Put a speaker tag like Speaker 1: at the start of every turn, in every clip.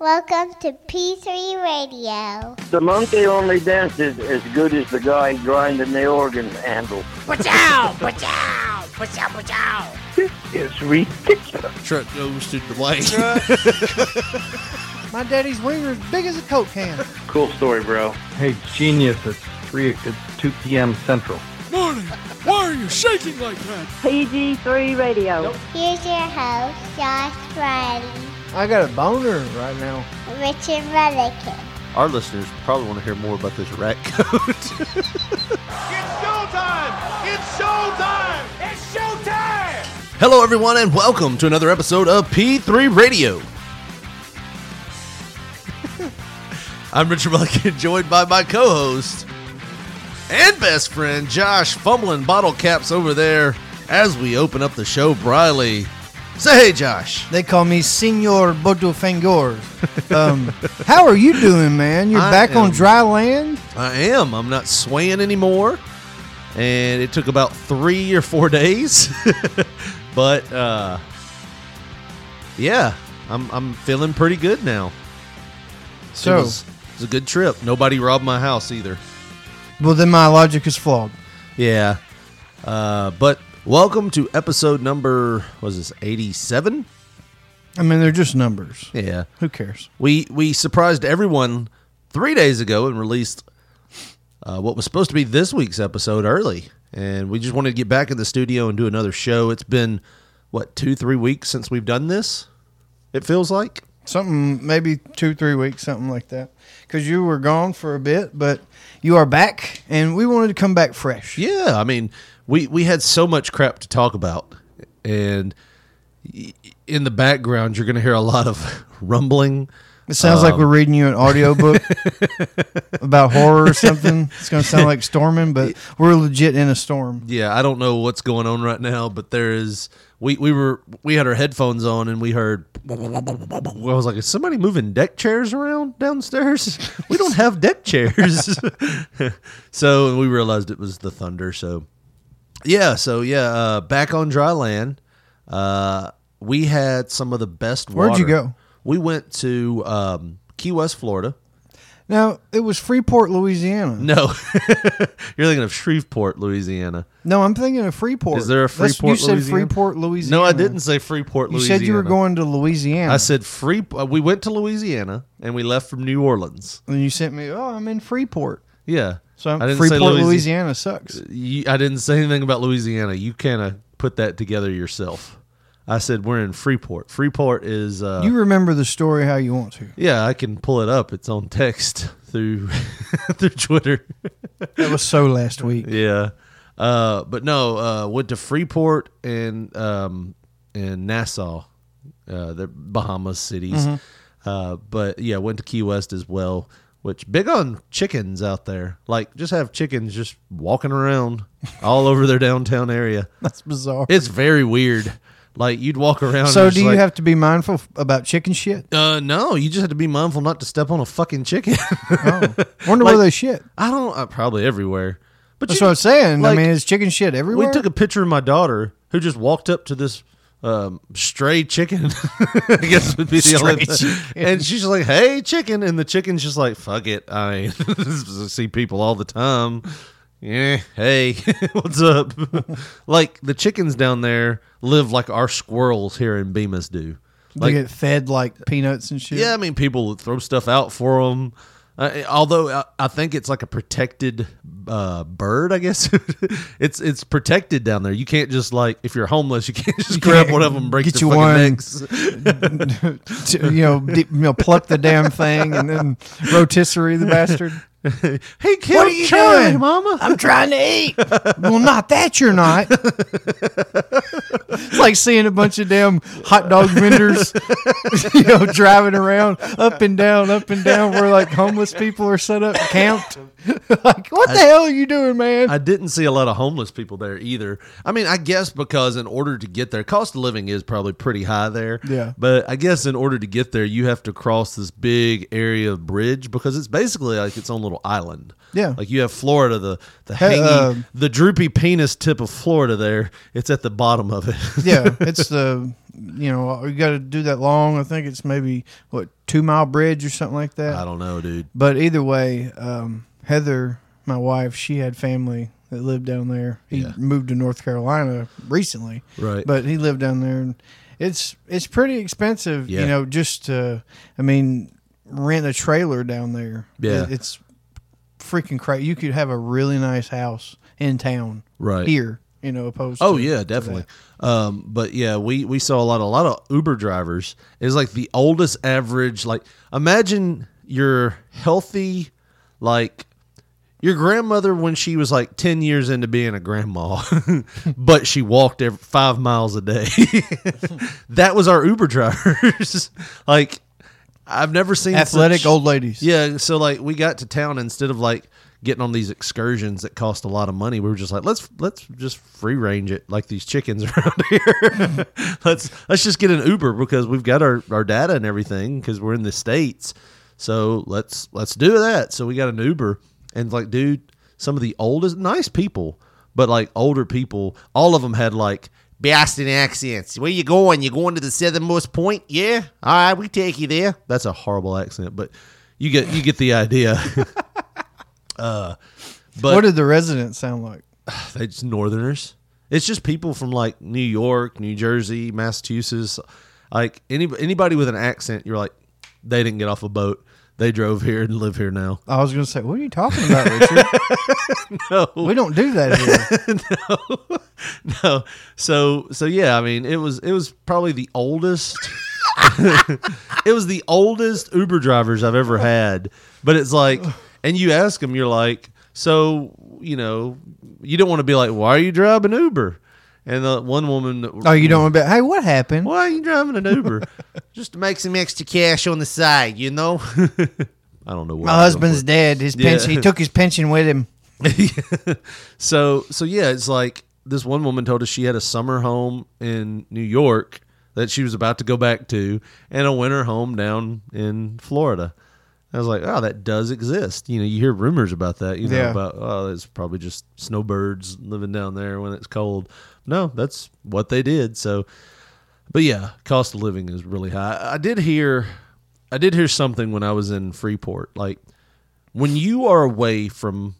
Speaker 1: Welcome to P3 Radio.
Speaker 2: The monkey only dances as good as the guy grinding the organ handle.
Speaker 3: Pachow! Pachow! Pachow! Pachow!
Speaker 2: This is ridiculous.
Speaker 4: Truck goes to delay.
Speaker 5: My daddy's winger is big as a Coke can.
Speaker 2: Cool story, bro.
Speaker 6: Hey, genius! It's three. It's two p.m. Central.
Speaker 4: Morning. Why are you shaking like that?
Speaker 7: PG3 Radio.
Speaker 1: Here's your host, Josh Riley,
Speaker 5: I got a boner right now.
Speaker 1: Richard Mulligan.
Speaker 4: Our listeners probably want to hear more about this rat coat.
Speaker 3: It's showtime! It's showtime! It's showtime!
Speaker 4: Hello, everyone, and welcome to another episode of P3 Radio. I'm Richard Mulligan, joined by my co-host and best friend Josh, fumbling bottle caps over there as we open up the show. Briley, say hey, Josh.
Speaker 5: They call me Senor Botofangor. Um, how are you doing, man? You're
Speaker 4: I
Speaker 5: back on dry land?
Speaker 4: I am. I'm not swaying anymore. And it took about three or four days. but uh yeah, I'm I'm feeling pretty good now.
Speaker 5: So,
Speaker 4: it was, it was a good trip. Nobody robbed my house either.
Speaker 5: well, then my logic is flawed.
Speaker 4: Yeah. Uh but welcome to episode number was this 87?
Speaker 5: I mean, they're just numbers.
Speaker 4: Yeah.
Speaker 5: Who cares?
Speaker 4: We we surprised everyone 3 days ago and released uh, what was supposed to be this week's episode early, and we just wanted to get back in the studio and do another show. It's been what two, three weeks since we've done this. It feels like.
Speaker 5: Something, maybe two, three weeks, something like that. Because you were gone for a bit, but you are back, and we wanted to come back fresh.
Speaker 4: Yeah, I mean, we we had so much crap to talk about, and in the background you're going to hear a lot of rumbling.
Speaker 5: It sounds like um, we're reading you an audiobook about horror or something. It's going to sound like storming, but we're legit in a storm.
Speaker 4: Yeah, I don't know what's going on right now, but there is. We we were we had our headphones on and we heard. I was like, is somebody moving deck chairs around downstairs? We don't have deck chairs. so we realized it was the thunder. So yeah, so yeah, uh, back on dry land. Uh, we had some of the best.
Speaker 5: Where'd you go?
Speaker 4: We went to um, Key West, Florida.
Speaker 5: Now, it was Freeport, Louisiana.
Speaker 4: No, you're thinking of Shreveport, Louisiana.
Speaker 5: No, I'm thinking of Freeport.
Speaker 4: Is there a
Speaker 5: That's-
Speaker 4: Freeport,
Speaker 5: You said Freeport, Louisiana.
Speaker 4: No, I didn't say Freeport, Louisiana.
Speaker 5: You said you were going to Louisiana.
Speaker 4: I said free. Uh, we went to Louisiana and we left from New Orleans.
Speaker 5: and you sent me. Oh, I'm in Freeport.
Speaker 4: Yeah.
Speaker 5: So I'm,
Speaker 4: didn't say
Speaker 5: Freeport,
Speaker 4: Louisi-
Speaker 5: Louisiana sucks.
Speaker 4: You, I didn't say anything about Louisiana. You kind of put that together yourself. I said we're in Freeport. Freeport is. Uh,
Speaker 5: you remember the story how you want to.
Speaker 4: yeah, I can pull it up. It's on text through through Twitter.
Speaker 5: That was so last week.
Speaker 4: yeah. Uh, but no, uh, went to Freeport and um, and Nassau, uh, the Bahamas cities.
Speaker 5: Mm-hmm.
Speaker 4: Uh, but yeah, went to Key West as well. Which big on chickens out there. Like just have chickens just walking around all over their downtown area.
Speaker 5: That's bizarre.
Speaker 4: It's very weird. Like you'd walk around.
Speaker 5: so
Speaker 4: and
Speaker 5: do you
Speaker 4: like,
Speaker 5: have to be mindful about chicken shit?
Speaker 4: Uh, no, you just have to be mindful not to step on a fucking chicken.
Speaker 5: Oh, wonder where
Speaker 4: Like-
Speaker 5: they shit.
Speaker 4: I don't. Uh, probably everywhere. But
Speaker 5: That's
Speaker 4: you,
Speaker 5: what I'm saying.
Speaker 4: like-
Speaker 5: I mean, is chicken shit everywhere?
Speaker 4: We took a picture of my daughter who just walked up to this um, stray chicken. I guess would be the only.
Speaker 5: Stray
Speaker 4: And she's like, "Hey, chicken," and the chicken's just like, "Fuck it, I see people all the time." Yeah, hey, what's up? like the chickens down there live like our squirrels here in Bemis do.
Speaker 5: They get fed like peanuts and shit.
Speaker 4: yeah, I mean, people throw stuff out for them. Uh, although I, I think it's like a protected uh, bird, I guess it's it's protected down there. You can't just like if you're homeless, you can't just grab
Speaker 5: can't
Speaker 4: one of them, and break
Speaker 5: get you one. to, you know, you know, pluck the damn thing and then rotisserie the bastard.
Speaker 4: hey, kid,
Speaker 5: What are you
Speaker 4: trying,
Speaker 5: doing?
Speaker 4: Mama?
Speaker 5: I'm trying to eat. well, not that you're not. it's like seeing a bunch of damn hot dog vendors, you know, driving around up and down, up and down, where like homeless people are set up camped. like, what the hell are you doing, man?
Speaker 4: I didn't see a lot of homeless people there either. I mean, I guess because in order to get there, cost of living is probably pretty high there.
Speaker 5: Yeah.
Speaker 4: But I guess in order to get there, you have to cross this big area of bridge because it's basically like its own little island.
Speaker 5: Yeah.
Speaker 4: Like you have Florida, the the
Speaker 5: Hey,
Speaker 4: hangy,
Speaker 5: uh,
Speaker 4: the droopy penis tip of Florida. There, it's at the bottom of it.
Speaker 5: yeah, it's the you know you got to do that long. I think it's maybe what two mile bridge or something like that.
Speaker 4: I don't know, dude.
Speaker 5: But either way, um, Heather, my wife, she had family that lived down there. He
Speaker 4: Yeah.
Speaker 5: moved to North Carolina recently,
Speaker 4: Right.
Speaker 5: but he lived down there, and it's it's pretty expensive.
Speaker 4: Yeah.
Speaker 5: You know, just to, I mean, rent a trailer down there.
Speaker 4: Yeah.
Speaker 5: It's freaking crazy. You could have a really nice house in town,
Speaker 4: Right.
Speaker 5: here. You know, opposed.
Speaker 4: Oh
Speaker 5: to,
Speaker 4: yeah, definitely. Um, but yeah, we we saw a lot, a lot of Uber drivers. Is like the oldest average. Like imagine your healthy, like your grandmother when she was like ten years into being a grandma, but she walked every five miles a day. that was our Uber drivers. like I've never seen
Speaker 5: Athletic
Speaker 4: such-
Speaker 5: old ladies.
Speaker 4: yeah, so like we got to town instead of like getting on these excursions that cost a lot of money, we were just like, let's let's just free range it like these chickens around here. let's let's just get an Uber because we've got our, our data and everything because we're in the states. So let's let's do that. So we got an Uber and like, dude, some of the oldest nice people, but like older people, all of them had like Boston accents. Where you going? You going to the southernmost point? Yeah. All right, we take you there. That's a horrible accent, but you get you get the idea. uh, but
Speaker 5: what did the residents sound like?
Speaker 4: they just northerners. It's just people from like New York, New Jersey, Massachusetts. Like any anybody with an accent, you're like, they didn't get off a boat. They drove here and live here now.
Speaker 5: I was going to say, what are you talking about, Richard?
Speaker 4: No,
Speaker 5: we don't do that here.
Speaker 4: no. So so yeah, I mean, it was it was probably the oldest. it was the oldest Uber drivers I've ever had. But it's like, and you ask them, you're like, so you know, you don't want to be like, why are you driving Uber? And the one woman,
Speaker 5: Oh, you don't be. Hey, what happened?
Speaker 4: Why are you driving an Uber? Just to make some extra cash on the side, you know. I don't know.
Speaker 5: My husband's dead. His
Speaker 4: Yeah.
Speaker 5: pension. He took his pension with him.
Speaker 4: so so yeah, it's like this one woman told us she had a summer home in New York that she was about to go back to, and a winter home down in Florida. I was like, oh, that does exist. You know, you hear rumors about that. You know
Speaker 5: Yeah.
Speaker 4: about oh, it's probably just snowbirds living down there when it's cold. No, that's what they did. So but yeah, cost of living is really high. I did hear, I did hear something when I was in Freeport. Like when you are away from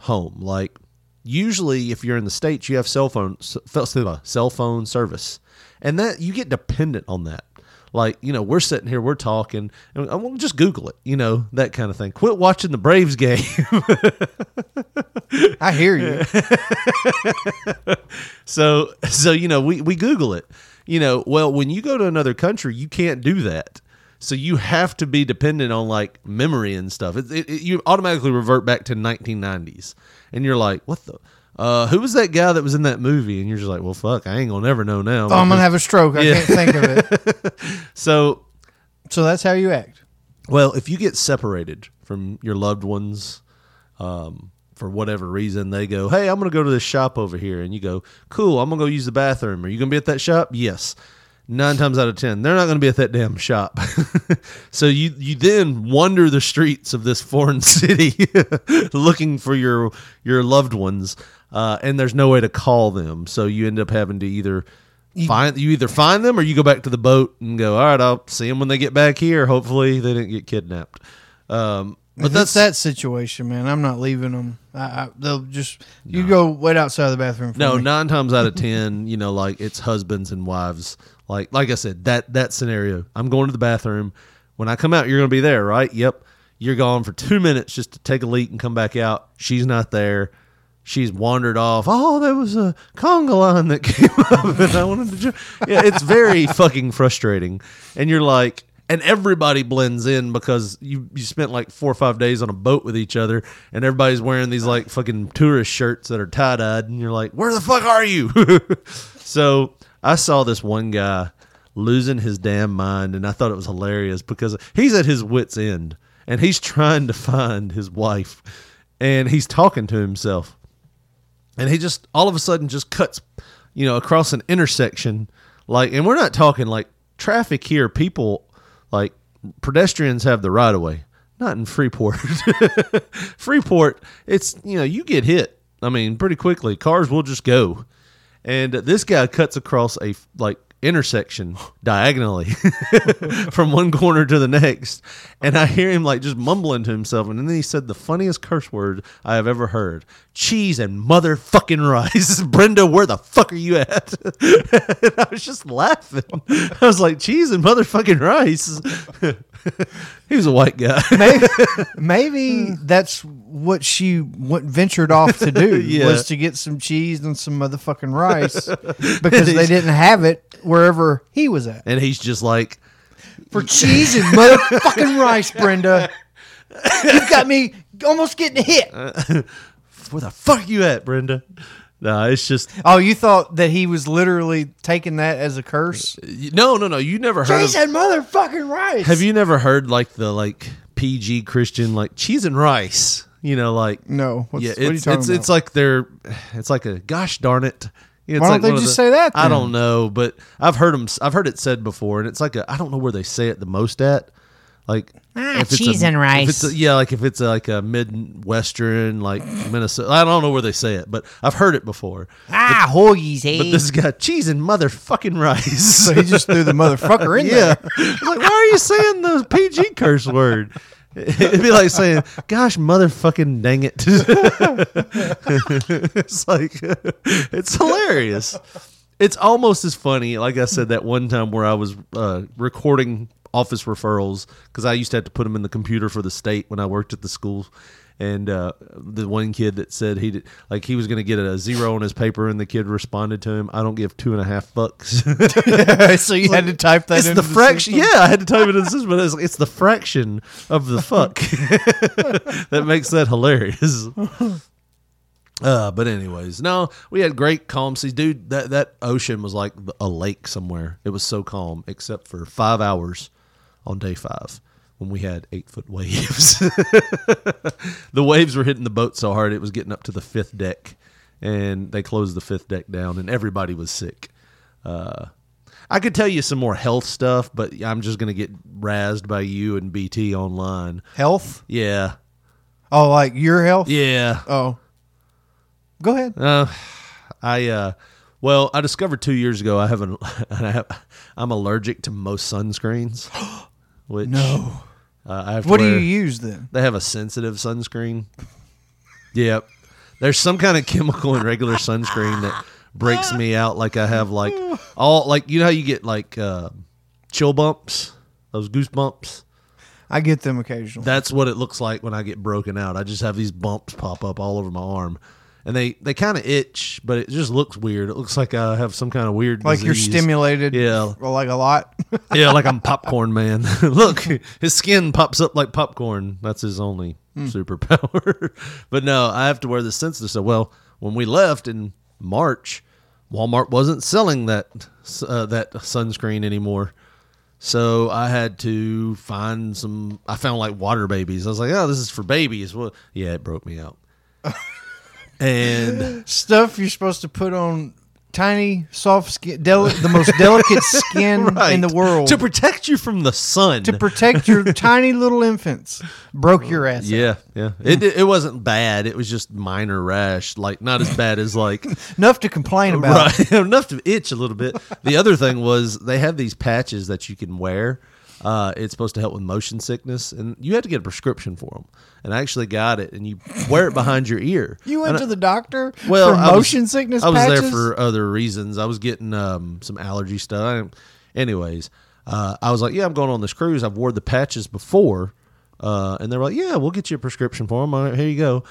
Speaker 4: home, like usually if you're in the states, you have cell phone cell phone service, and that you get dependent on that. Like you know, we're sitting here, we're talking, and uh, I will just Google it. You know that kind of thing. Quit watching the Braves game.
Speaker 5: I hear you.
Speaker 4: So so you know we we Google it. You know, well when you go to another country, you can't do that. So you have to be dependent on like memory and stuff. It, it, it- you automatically revert back to 1990s, and you're like, what the. Uh, who was that guy that was in that movie? And you're just like, well, fuck, I ain't gonna never know now.
Speaker 5: Oh, I'm gonna have a stroke. I
Speaker 4: Yeah.
Speaker 5: can't think of it.
Speaker 4: so
Speaker 5: So that's how you act.
Speaker 4: Well, if you get separated from your loved ones, um, for whatever reason, they go, "Hey, I'm to go to this shop over here," and you go, "Cool, I'm to go use the bathroom." Are you to be at that shop? Yes. Nine times out of ten, they're not going to be at that damn shop. so you you then wander the streets of this foreign city looking for your your loved ones, uh, and there's no way to call them. So you end up having to either find you either find them or you go back to the boat and go, all right, I'll see them when they get back here. Hopefully they didn't get kidnapped. Um, but that's
Speaker 5: that situation, man. I'm not leaving them. I, I, they'll just you go wait outside the bathroom. For
Speaker 4: no
Speaker 5: me.
Speaker 4: nine times out of ten, you know, like it's husbands and wives. Like like I said, that that scenario. I'm going to the bathroom. When I come out, you're going to be there, right? Yep. You're gone for two minutes just to take a leak and come back out. She's not there. She's wandered off. Oh, there was a conga line that came up, and I wanted to. jo-" Yeah, it's very fucking frustrating. And you're like, and everybody blends in because you you spent like four or five days on a boat with each other, and everybody's wearing these like fucking tourist shirts that are tie dyed, and you're like, where the fuck are you? so I saw this one guy losing his damn mind, and I thought it was hilarious because he's at his wits end, and he's trying to find his wife, and he's talking to himself. And he just all of a sudden just cuts you know across an intersection like and we're not talking like traffic here people like pedestrians have the right of way. Not in freeport. Freeport it's you know you get hit i mean pretty quickly. Cars will just go and this guy cuts across a like intersection diagonally from one corner to the next. And I hear him like just mumbling to himself. And then he said the funniest curse word I have ever heard cheese and motherfucking rice. Brenda, where the fuck are you at? and I was just laughing. I was like, cheese and motherfucking rice. he was a white guy.
Speaker 5: maybe, maybe that's what she went, ventured off to do
Speaker 4: Yeah.
Speaker 5: was to get some cheese and some motherfucking rice because they didn't have it wherever he was at.
Speaker 4: and he's just like,
Speaker 5: For cheese and motherfucking rice, Brenda. You've got me almost getting hit.
Speaker 4: where the fuck you at, Brenda? No, it's just
Speaker 5: Oh, you thought that he was literally taking that as a curse?
Speaker 4: no, no, no. You never heard.
Speaker 5: Cheese
Speaker 4: Of,
Speaker 5: and motherfucking rice.
Speaker 4: have you never heard like the like PG Christian like cheese and rice? You know, like
Speaker 5: No. What's,
Speaker 4: yeah,
Speaker 5: what are you
Speaker 4: it's
Speaker 5: talking
Speaker 4: it's
Speaker 5: about?
Speaker 4: it's like they're it's like a gosh darn it. It's
Speaker 5: Why don't
Speaker 4: like
Speaker 5: they
Speaker 4: one of
Speaker 5: just say that
Speaker 4: I don't know, but I've heard them. I've heard it said before, and it's like a I don't know where they say it the most at. Like
Speaker 8: Ah,
Speaker 4: if it's
Speaker 8: cheese
Speaker 4: a-
Speaker 8: and
Speaker 4: if
Speaker 8: rice.
Speaker 4: it's a- yeah, like if it's a, like a midwestern, like Minnesota. I don't know where they say it, but I've heard it before.
Speaker 8: Ah, hoagies, eh?
Speaker 4: But this got cheese and motherfucking rice.
Speaker 5: So he just threw the motherfucker in there.
Speaker 4: yeah.
Speaker 5: there.
Speaker 4: like, why are you saying the PG curse word? It'd be like saying, "Gosh, motherfucking dang it!" it's like it's hilarious. It's almost as funny. Like I said that one time where I was uh, recording office referrals because I used to have to put them in the computer for the state when I worked at the school. And uh, the one kid that said he did, like he was going to get a zero on his paper, and the kid responded to him, "I don't give two and a half bucks."
Speaker 5: so you had to type that
Speaker 4: it's
Speaker 5: into
Speaker 4: the fraction.
Speaker 5: system?
Speaker 4: yeah, I had to type it in the system, but it's, it's the fraction of the fuck that makes that hilarious. Uh, but anyways, no, we had great calm seas, dude. That that ocean was like a lake somewhere. It was so calm, except for five hours on day five when we had eight foot waves. the waves were hitting the boat so hard it was getting up to the fifth deck, and they closed the fifth deck down, and everybody was sick. Uh, I could tell you some more health stuff, but I'm just gonna get razzed by you and BT online.
Speaker 5: Health?
Speaker 4: Yeah,
Speaker 5: Oh, like your health?
Speaker 4: yeah.
Speaker 5: Oh. Go ahead.
Speaker 4: Uh, I uh, well, I discovered two years ago I have an I have, I'm allergic to most sunscreens. Which
Speaker 5: No.
Speaker 4: uh, I have. To
Speaker 5: What do you use then?
Speaker 4: They have a sensitive sunscreen. Yep. There's some kind of chemical in regular sunscreen that breaks me out. Like I have like all like you know how you get like uh, chill bumps, those goosebumps.
Speaker 5: I get them occasionally.
Speaker 4: That's what it looks like when I get broken out. I just have these bumps pop up all over my arm. And they, they kind of itch, but it just looks weird. It looks like I have some kind of weird
Speaker 5: like you're stimulated.
Speaker 4: Yeah.
Speaker 5: Well, like a lot.
Speaker 4: yeah, like I'm popcorn man. Look, his skin pops up like popcorn. That's his only superpower. but no, I have to wear this sensitive So Well, when we left in March, Walmart wasn't selling that uh, that sunscreen anymore. So I had to find some. I found like water babies. I was like, "Oh, this is for babies." Well, yeah, it broke me out. And
Speaker 5: Stuff you're supposed to put on tiny, soft skin, deli- the most delicate skin in the world
Speaker 4: to protect you from the sun.
Speaker 5: to protect your tiny little infants. Broke your ass. out.
Speaker 4: Yeah, yeah. It it wasn't bad. It was just minor rash, like not as bad as like
Speaker 5: Enough to complain about.
Speaker 4: right enough to itch a little bit. The other thing was they have these patches that you can wear. Uh, it's supposed to help with motion sickness, and you have to get a prescription for them. And I actually got it, and you wear it behind your ear.
Speaker 5: You went
Speaker 4: And
Speaker 5: to
Speaker 4: I-
Speaker 5: the doctor
Speaker 4: well,
Speaker 5: for
Speaker 4: I was-
Speaker 5: motion sickness
Speaker 4: I was
Speaker 5: patches?
Speaker 4: there for other reasons. I was getting um, some allergy stuff. I, anyways, uh, I was like, "Yeah, I'm going on this cruise. I've wore the patches before," uh, and they were like, "Yeah, we'll get you a prescription for them. All right, here you go."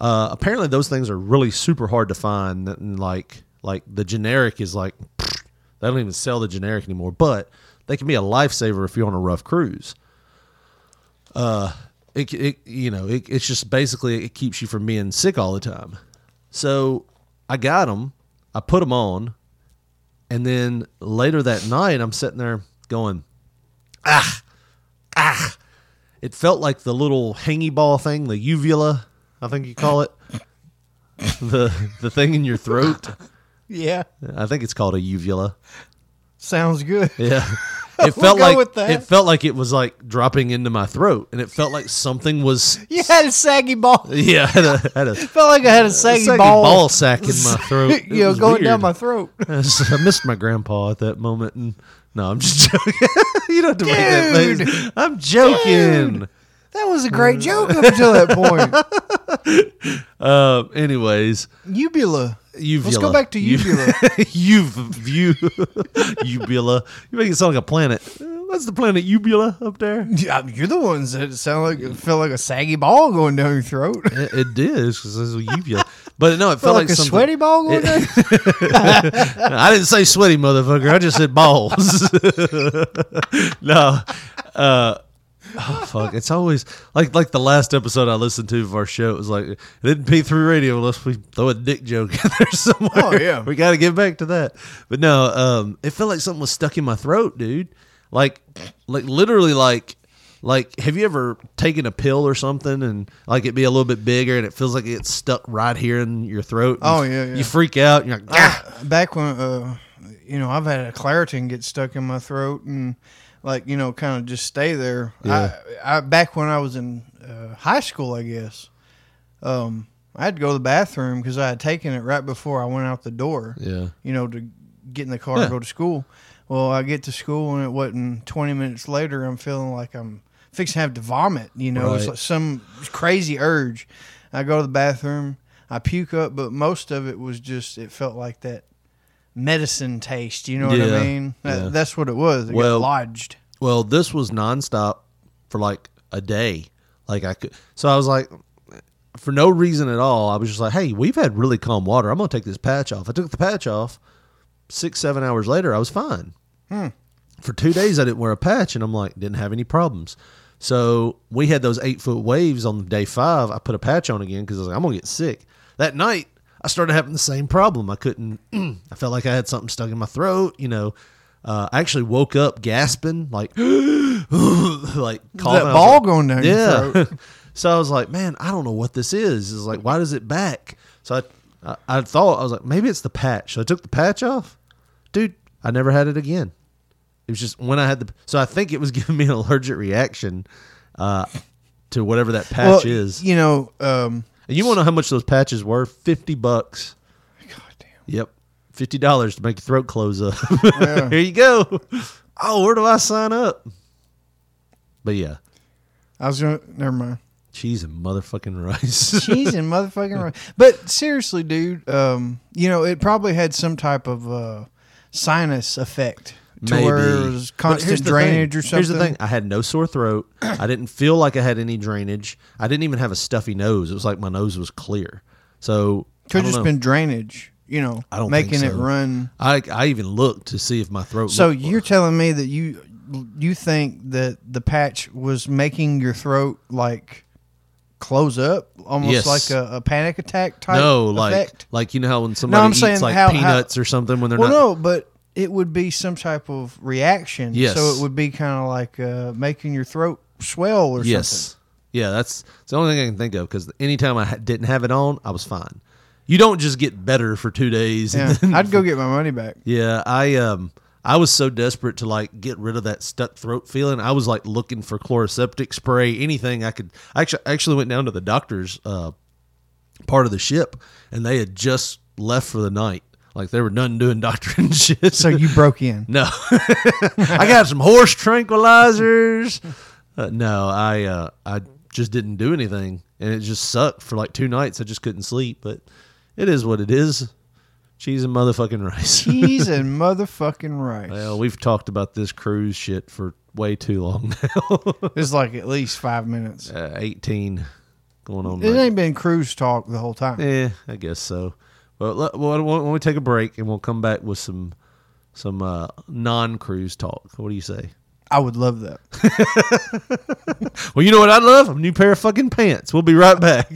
Speaker 4: Uh, apparently, those things are really super hard to find. And like, like the generic is like they don't even sell the generic anymore, but they can be a lifesaver if you're on a rough cruise. Uh, it, it you know it, it's just basically it keeps you from being sick all the time. So I got them, I put them on, and then later that night I'm sitting there going, ah, ah. It felt like the little hangy ball thing, the uvula, I think you call it, the the thing in your throat.
Speaker 5: yeah.
Speaker 4: I think it's called a uvula.
Speaker 5: Sounds good.
Speaker 4: Yeah. it felt
Speaker 5: go
Speaker 4: like it felt like it was like dropping into my throat, and it felt like something was.
Speaker 5: You had a saggy ball.
Speaker 4: Yeah, I had a, had a
Speaker 5: Felt like I had a saggy,
Speaker 4: saggy
Speaker 5: ball.
Speaker 4: ball sack in my throat. It
Speaker 5: you know, going down my throat.
Speaker 4: I missed my grandpa at that moment, and no, I'm just joking. you don't have to make that face. I'm joking.
Speaker 5: That was a great joke up until that point.
Speaker 4: Uh, anyways,
Speaker 5: Uvula.
Speaker 4: uvula.
Speaker 5: Let's go back to uvula.
Speaker 4: Uv view uvula. You make it sound like a planet. Uh, What's the planet uvula up there?
Speaker 5: Yeah, You're the ones that sound like it felt like a saggy ball going down your throat.
Speaker 4: It, it did because it was uvula, but no, it
Speaker 5: Felt
Speaker 4: felt
Speaker 5: like, a
Speaker 4: something-
Speaker 5: sweaty ball going down.
Speaker 4: I didn't say sweaty motherfucker. I just said balls. no. Uh, oh fuck! It's always like like the last episode I listened to of our show. It was like it didn't P3 Radio unless we throw a dick joke in there somewhere.
Speaker 5: Oh, yeah.
Speaker 4: we got to get back to that. But no, um, it felt like something was stuck in my throat, dude. Like like literally like. Like, have you ever taken a pill or something and like it be a little bit bigger and it feels like it's stuck right here in your throat?
Speaker 5: Oh, yeah, yeah.
Speaker 4: You freak out. You're like, ah.
Speaker 5: Back when, uh, you know, I've had a Claritin get stuck in my throat and, like, you know, kind of just stay there.
Speaker 4: Yeah.
Speaker 5: I, I back when I was in uh, high school, I guess. Um, I had to go to the bathroom because I had taken it right before I went out the door.
Speaker 4: Yeah.
Speaker 5: you know, to get in the car
Speaker 4: Yeah.
Speaker 5: and go to school. Well, I get to school and it wasn't 20 minutes later. I'm feeling like I'm fixing to have to vomit. You know, it's like some crazy urge. I go to the bathroom, I puke up, but most of it was just, it felt like that medicine taste. You know what
Speaker 4: Yeah.
Speaker 5: I mean? That,
Speaker 4: Yeah.
Speaker 5: That's what it was. It
Speaker 4: Well-
Speaker 5: got lodged.
Speaker 4: Well, this was nonstop for like a day. Like I could, so I was like, for no reason at all, I was just like, "Hey, we've had really calm water. I'm gonna take this patch off." I took the patch off. Six, seven hours later, I was fine. Hmm. For two days, I didn't wear a patch, and I'm like, didn't have any problems. So we had those eight foot waves on day five. I put a patch on again because I was like, I'm gonna get sick. That night, I started having the same problem. I couldn't. I felt like I had something stuck in my throat. You know, uh, I actually woke up gasping, like, like. I
Speaker 5: ball
Speaker 4: like-
Speaker 5: going down
Speaker 4: yeah.
Speaker 5: throat.
Speaker 4: so I was like, man, I don't know what this is. It's like, why does it back? So I, I, I thought I was like, maybe it's the patch. So I took the patch off, dude. I never had it again. It was just when I had the. So I think it was giving me an allergic reaction uh, to whatever that patch
Speaker 5: well,
Speaker 4: is.
Speaker 5: you know, um,
Speaker 4: And you want to know how much those patches were? Fifty bucks.
Speaker 5: God damn.
Speaker 4: Yep, fifty dollars to make your throat close up.
Speaker 5: Yeah.
Speaker 4: Here you go. Oh, where do I sign up? But yeah,
Speaker 5: I was going to, never mind.
Speaker 4: cheese and motherfucking rice.
Speaker 5: cheese and motherfucking rice. But seriously, dude, um, you know, it probably had some type of uh, sinus effect to
Speaker 4: Maybe.
Speaker 5: where it was
Speaker 4: But here's
Speaker 5: constant drainage
Speaker 4: thing.
Speaker 5: or something.
Speaker 4: Here's the thing: I had no sore throat. I didn't feel like I had any drainage. I didn't even have a stuffy nose. It was like my nose was clear. So
Speaker 5: Could have just
Speaker 4: know.
Speaker 5: been drainage, you know,
Speaker 4: I don't
Speaker 5: making it run.
Speaker 4: I I even looked to see if my throat.
Speaker 5: So you're telling me that you you think that the patch was making your throat like close up, almost
Speaker 4: Yes.
Speaker 5: like a, a panic attack type?
Speaker 4: no, like
Speaker 5: effect?
Speaker 4: like you know how when somebody
Speaker 5: I'm
Speaker 4: eats like
Speaker 5: how- how-
Speaker 4: peanuts or something when they're
Speaker 5: well,
Speaker 4: not.
Speaker 5: no, but it would be some type of reaction.
Speaker 4: Yes.
Speaker 5: So it would be kind of like uh, making your throat swell or something.
Speaker 4: Yes. Yeah, that's the only thing I can think of because anytime I didn't have it on, I was fine. You don't just get better for two days. and
Speaker 5: Yeah,
Speaker 4: then-
Speaker 5: I'd go get my money back.
Speaker 4: Yeah, I um I was so desperate to like get rid of that stuck throat feeling. I was like looking for Chloraseptic spray, anything I could. I actually actually went down to the doctor's uh, part of the ship, and they had just left for the night. Like they were done doing doctoring shit.
Speaker 5: So you broke in.
Speaker 4: no, I got some horse tranquilizers. Uh, no, I uh, I just didn't do anything, and it just sucked for like two nights. I just couldn't sleep, but it is what it is. Cheese and motherfucking rice.
Speaker 5: Cheese and motherfucking rice.
Speaker 4: Well, we've talked about this cruise shit for way too long now.
Speaker 5: it's like at least five minutes.
Speaker 4: uh, 18 going on.
Speaker 5: It
Speaker 4: like-
Speaker 5: ain't been cruise talk the whole time.
Speaker 4: Eh, I guess so. Well, let, well, why don't we take a break and we'll come back with some some uh, non-cruise talk. What do you say?
Speaker 5: I would love that.
Speaker 4: Well, you know what I'd love? A new pair of fucking pants. We'll be right back.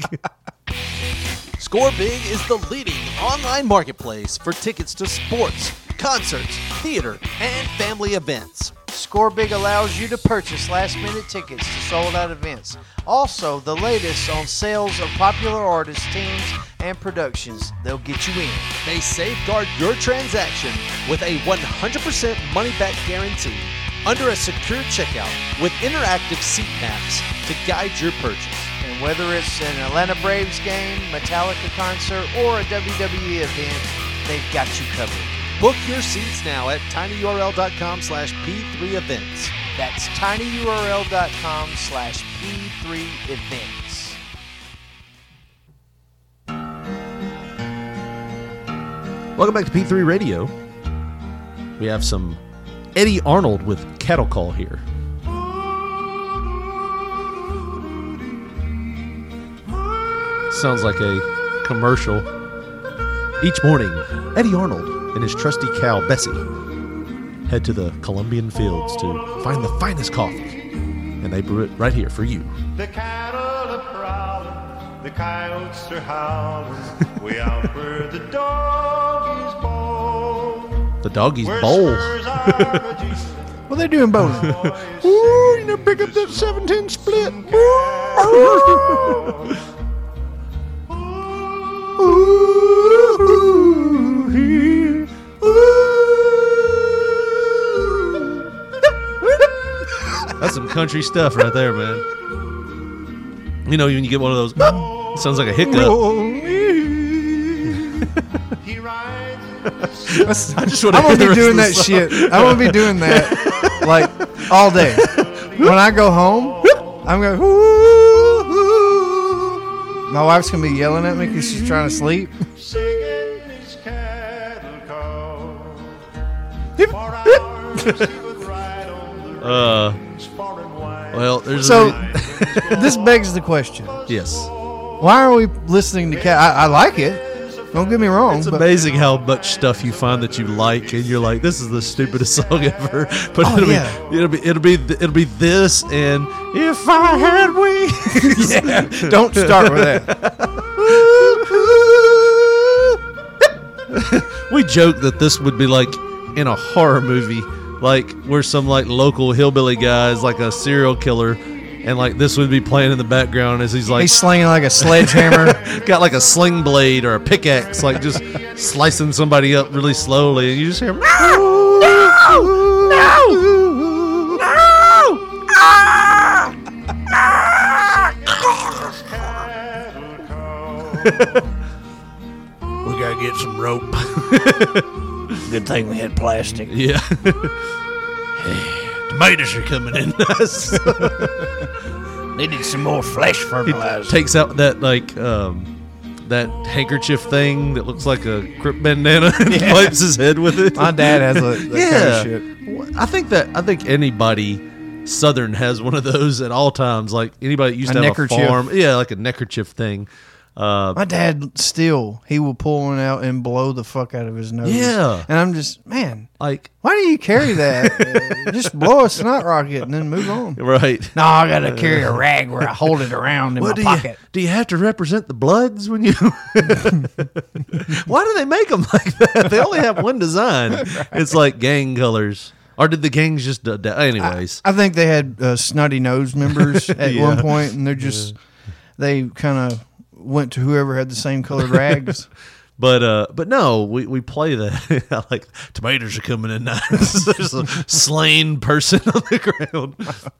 Speaker 8: Score Big is the leading online marketplace for tickets to sports, concerts, theater, and family events.
Speaker 5: Score Big allows you to purchase last minute tickets to sold out events. Also, the latest on sales of popular artists, teams, and productions. They'll get you in.
Speaker 8: They safeguard your transaction with a 100% money back guarantee. under a secure checkout with interactive seat maps to guide your purchase.
Speaker 9: And whether it's an Atlanta Braves game, Metallica concert, or a WWE event, they've got you covered.
Speaker 8: Book your seats now at tinyurl.com slash p3events.
Speaker 9: That's tinyurl.com slash p3events.
Speaker 4: Welcome back to P3 Radio. We have some Eddy Arnold with Cattle Call here. Sounds like a commercial. Each morning, Eddy Arnold and his trusty cow, Bessie, head to the Colombian fields to find the finest coffee. And they brew it right here for you.
Speaker 3: The cattle are prowling, the coyotes are howling, way out where the dog is born.
Speaker 4: The doggy's
Speaker 3: Where
Speaker 4: bowl.
Speaker 3: spurs are
Speaker 5: they doing bowling?
Speaker 3: boys
Speaker 5: Ooh, you know, pick up that 710 split.
Speaker 4: That's some country stuff right there, man. You know, when you get one of those, it sounds like a hiccup.
Speaker 3: He rides
Speaker 4: I just want to
Speaker 5: I'm gonna be doing that shit. I'm gonna be doing that like all day. When I go home, I'm going. "Ooh, ooh." My wife's gonna be yelling at me because she's trying to sleep. So this begs the question:
Speaker 4: yes.
Speaker 5: Why are we listening to cat? I, I like it. Don't get me wrong,
Speaker 4: It's
Speaker 5: but
Speaker 4: amazing how much stuff you find that you like, and you're like, "This is the stupidest song ever." But
Speaker 5: Oh,
Speaker 4: it'll
Speaker 5: yeah.
Speaker 4: be it'll be it'll be th- it'll be this and if I had wings.
Speaker 5: yeah, don't start with that.
Speaker 4: we joke that this would be like in a horror movie, like where some like local hillbilly guy is like a serial killer, and like this would be playing in the background as he's like
Speaker 5: He's slinging like a sledgehammer.
Speaker 4: got like a sling blade or a pickaxe, like just slicing somebody up really slowly, and you just hear no, no, no,
Speaker 9: We gotta get some rope. Good thing we had plastic.
Speaker 4: Yeah. Tomatoes are coming in.
Speaker 9: Needed some more flesh fertilizer.
Speaker 4: takes out that like um that handkerchief thing that looks like a crip bandana and wipes his head with it.
Speaker 5: My dad has a, that
Speaker 4: yeah.
Speaker 5: kind of shit.
Speaker 4: I think that I think anybody Southern has one of those at all times. Like anybody that used
Speaker 5: A
Speaker 4: to have
Speaker 5: neckerchief.
Speaker 4: a farm, yeah, like a neckerchief thing. Uh,
Speaker 5: My dad still he will pull one out and blow the fuck out of his nose.
Speaker 4: Yeah.
Speaker 5: and I'm just man,
Speaker 4: like
Speaker 5: why do you carry that? Just blow a snot rocket and then move on.
Speaker 4: right.
Speaker 5: No, I gotta carry a rag where I hold it around in
Speaker 4: What
Speaker 5: my
Speaker 4: do you
Speaker 5: pocket.
Speaker 4: do? You have to represent the Bloods when you. Why do they make them like that? They only have one design. It's like gang colors, or did the gangs just? Uh, anyways,
Speaker 5: I think they had uh, snotty nose members at
Speaker 4: Yeah.
Speaker 5: one point, and they're just they kind of went to whoever had the same colored rags.
Speaker 4: But uh, but no, we, we play that. I like tomatoes are coming in now. There's a slain person on the ground.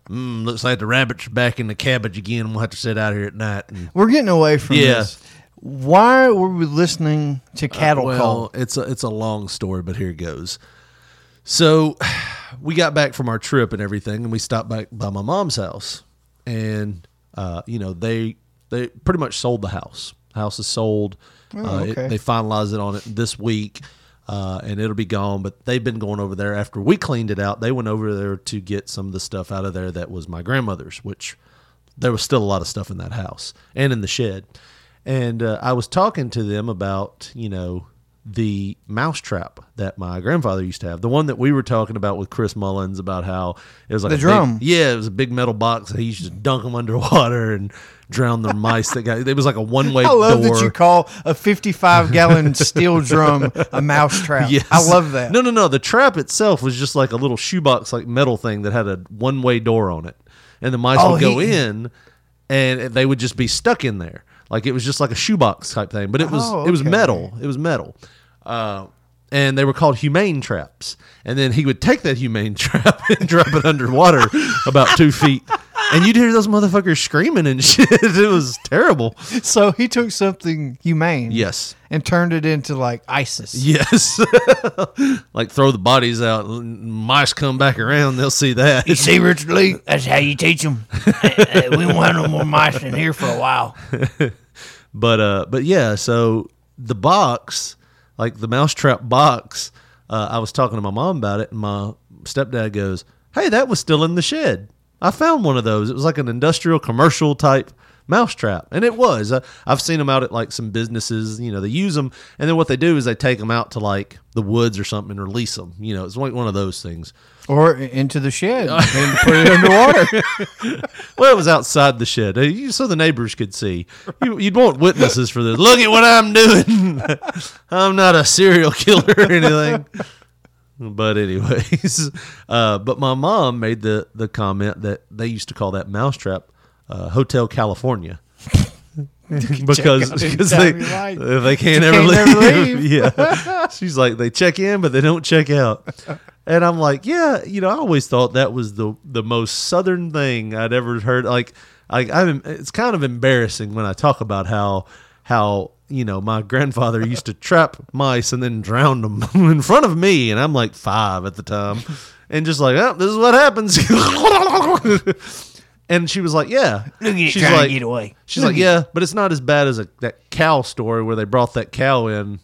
Speaker 4: Mm, looks like the rabbits are back in the cabbage again. We'll have to sit out here at night. And,
Speaker 5: We're getting away from
Speaker 4: Yeah.
Speaker 5: this. Why were we listening to cattle
Speaker 4: well,
Speaker 5: call?
Speaker 4: it's a it's a long story, but here it goes. So we got back from our trip and everything, and we stopped back by my mom's house, and uh, you know they they pretty much sold the house. House is sold.
Speaker 5: Oh,
Speaker 4: uh, it- they finalized it on it this week, uh, and it'll be gone. But they've been going over there after we cleaned it out. They went over there to get some of the stuff out of there that was my grandmother's, which there was still a lot of stuff in that house and in the shed. And uh, I was talking to them about, you know, the mousetrap that my grandfather used to have. The one that we were talking about with Chris Mullins about how it was like
Speaker 5: The
Speaker 4: a big-
Speaker 5: drum.
Speaker 4: yeah, it was a big metal box. And he used to dunk them underwater and drown the mice that got. It was like a one way
Speaker 5: I
Speaker 4: door.
Speaker 5: love that you call a 55 gallon steel drum a mouse trap.
Speaker 4: Yes.
Speaker 5: I love that.
Speaker 4: No, no, no. The trap itself was just like a little shoebox, like metal thing that had a one way door on it, and the mice
Speaker 5: Oh,
Speaker 4: would go
Speaker 5: he-
Speaker 4: in, and they would just be stuck in there. Like it was just like a shoebox type thing, but it was
Speaker 5: Oh,
Speaker 4: it was metal. It was metal. Uh, and they were called humane traps. And then he would take that humane trap and drop it underwater about two feet, and you'd hear those motherfuckers screaming and shit. It was terrible.
Speaker 5: So he took something humane,
Speaker 4: Yes.
Speaker 5: and turned it into like ISIS.
Speaker 4: Yes. like throw the bodies out. Mice come back around, they'll see that.
Speaker 5: You see, Richard Lee, that's how you teach them. we won't have no more mice in here for a while.
Speaker 4: But uh, but yeah. So the box, like the mousetrap box, uh, I was talking to my mom about it, and my stepdad goes, "Hey, that was still in the shed. I found one of those. It was like an industrial commercial type." Mousetrap, and it was. Uh, I've seen them out at like some businesses. You know, they use them, and then what they do is they take them out to like the woods or something and release them. You know, it's like one of those things.
Speaker 5: Or into the shed and put it underwater.
Speaker 4: Well, it was outside the shed, so the neighbors could see. You'd want witnesses for this. Look at what I'm doing. I'm not a serial killer or anything. But anyways, uh, but my mom made the the comment that they used to call that mousetrap uh, Hotel California. because because they
Speaker 5: like.
Speaker 4: they can't ever
Speaker 5: can't
Speaker 4: leave.
Speaker 5: leave.
Speaker 4: yeah, she's like they check in but they don't check out. And I'm like, yeah, you know, I always thought that was the the most southern thing I'd ever heard. Like, like I'm, it's kind of embarrassing when I talk about how how you know my grandfather used to trap mice and then drown them in front of me, and I'm like five at the time, and just like, oh, this is what happens. and she was like, yeah,
Speaker 5: Look
Speaker 4: she's like,
Speaker 5: get away.
Speaker 4: She's like, yeah, but it's not as bad as a, that cow story where they brought that cow in.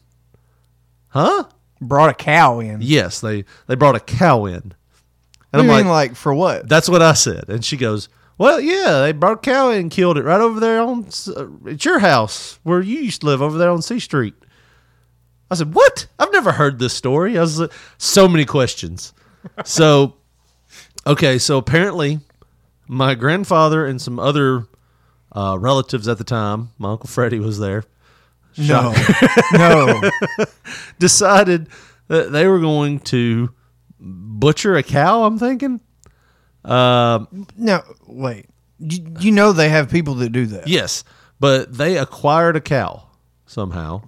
Speaker 4: Huh?
Speaker 5: Brought a cow in.
Speaker 4: Yes, they they brought a cow in. And
Speaker 5: What
Speaker 4: I'm
Speaker 5: do
Speaker 4: like,
Speaker 5: like, for what?
Speaker 4: that's what I said. And she goes, well, yeah, they brought a cow and killed it right over there on uh, at your house where you used to live over there on C Street. I said, what? I've never heard this story. I was like, so many questions. So, okay, so apparently, my grandfather and some other uh, relatives at the time, my uncle Freddie was there.
Speaker 5: No. no.
Speaker 4: decided that they were going to butcher a cow. I'm thinking. Uh,
Speaker 5: now, wait. You, you know they have people that do that.
Speaker 4: yes, but they acquired a cow somehow.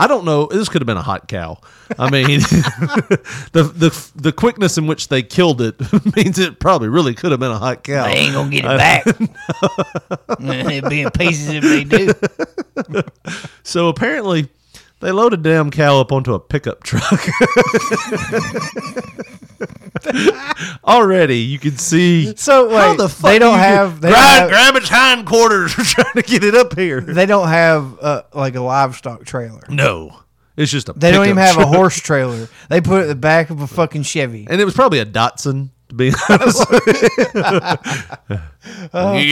Speaker 4: I don't know. This could have been a hot cow. I mean, the the the quickness in which they killed it means it probably really could have been a hot cow.
Speaker 5: They ain't gonna get it back. It'd be in pieces if they do.
Speaker 4: So apparently, they loaded damn cow up onto a pickup truck. Already, you can see.
Speaker 5: So
Speaker 4: How
Speaker 5: wait,
Speaker 4: the fuck
Speaker 5: they don't
Speaker 4: do you
Speaker 5: have they
Speaker 4: grab,
Speaker 5: don't have,
Speaker 4: grab its hindquarters trying to get it up here.
Speaker 5: they don't have uh, like a livestock trailer.
Speaker 4: No, it's just a.
Speaker 5: They don't even
Speaker 4: pickup
Speaker 5: have a
Speaker 4: truck.
Speaker 5: horse trailer. They put it in the back of a fucking Chevy.
Speaker 4: and it was probably a Datsun. To be honest, you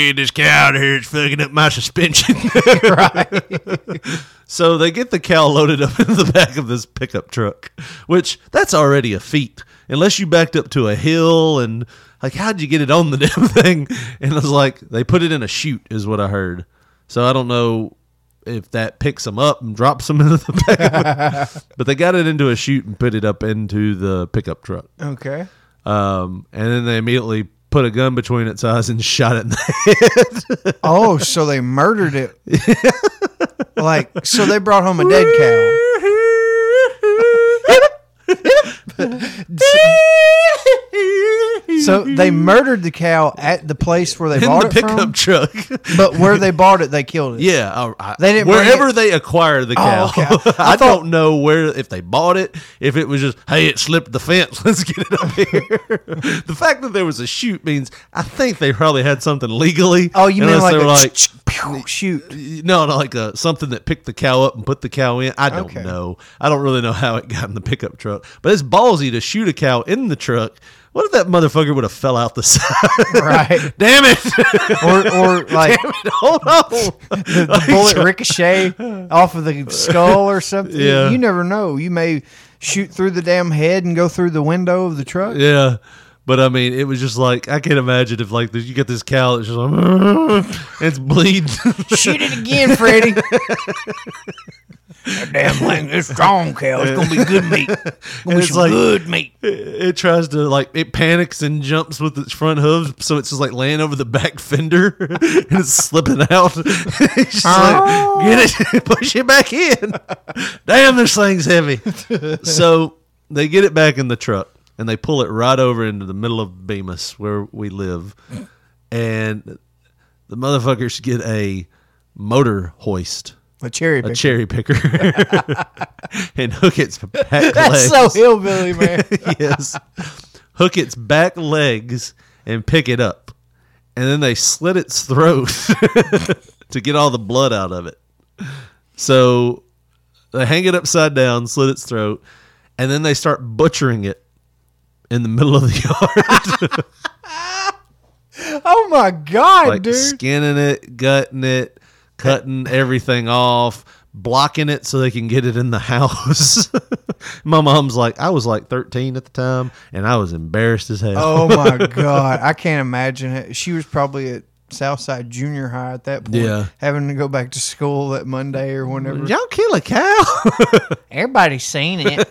Speaker 4: get this cow out of here; it's fucking up my suspension.
Speaker 5: right.
Speaker 4: So they get the cow loaded up in the back of this pickup truck, which that's already a feat. Unless you backed up to a hill and like, how'd you get it on the damn thing? And it was like they put it in a chute, is what I heard. So I don't know if that picks them up and drops them into the back, but they got it into a chute and put it up into the pickup truck.
Speaker 5: Okay.
Speaker 4: Um, and then they immediately put a gun between its eyes and shot it in the head.
Speaker 5: Oh, so they murdered it. like, so they brought home a dead cow. So they murdered the cow at the place where they
Speaker 4: in
Speaker 5: bought
Speaker 4: the
Speaker 5: it
Speaker 4: pickup
Speaker 5: from.
Speaker 4: truck.
Speaker 5: But where they bought it, they killed it.
Speaker 4: Yeah, I, I,
Speaker 5: They didn't
Speaker 4: wherever they acquired the cow.
Speaker 5: Oh, okay.
Speaker 4: I,
Speaker 5: I thought-
Speaker 4: don't know where if they bought it, if it was just hey, it slipped the fence, let's get it up here. the fact that there was a shoot means I think they probably had something legally.
Speaker 5: Oh, you mean like
Speaker 4: they
Speaker 5: a
Speaker 4: were like
Speaker 5: shoot?
Speaker 4: no, no, like a, something that picked the cow up and put the cow in. I don't
Speaker 5: Okay.
Speaker 4: know. I don't really know how it got in the pickup truck, but it's ballsy to shoot a cow in the truck. What if that motherfucker would have fell out the side?
Speaker 5: Right.
Speaker 4: Damn it!
Speaker 5: Or, or like
Speaker 4: Damn it! Hold on.
Speaker 5: the, the bullet ricochet off of the skull or something.
Speaker 4: Yeah.
Speaker 5: You never know. You may shoot through the damn head and go through the window of the truck.
Speaker 4: Yeah. But I mean, it was just like I can't imagine if like you get this cow that's just like it's bleeding.
Speaker 5: Shoot it again, Freddie. Damn thing, it's strong cow. It's gonna be good meat. Gonna be
Speaker 4: it's
Speaker 5: some
Speaker 4: like-
Speaker 5: good meat.
Speaker 4: It, it tries to like it panics and jumps with its front hooves, so it's just like laying over the back fender and it's slipping out. it's just like, get it, push it back in. Damn, this thing's heavy. so they get it back in the truck and they pull it right over into the middle of Bemis where we live, and the motherfuckers get a motor hoist.
Speaker 5: A cherry
Speaker 4: A
Speaker 5: picker.
Speaker 4: cherry picker and hook its back legs.
Speaker 5: That's so hillbilly, man.
Speaker 4: yes. Hook its back legs and pick it up. And then they slit its throat to get all the blood out of it. So they hang it upside down, slit its throat, and then they start butchering it in the middle of the yard.
Speaker 5: oh my god,
Speaker 4: like
Speaker 5: dude.
Speaker 4: skinning it, gutting it, cutting everything off, blocking it so they can get it in the house. My mom's like, I was like 13 at the time, and I was embarrassed as hell.
Speaker 5: Oh my god, I can't imagine it. She was probably at Southside Junior High at that point,
Speaker 4: Yeah.
Speaker 5: having to go back to school that Monday or whenever.
Speaker 4: Did y'all kill a cow?
Speaker 5: Everybody's seen it.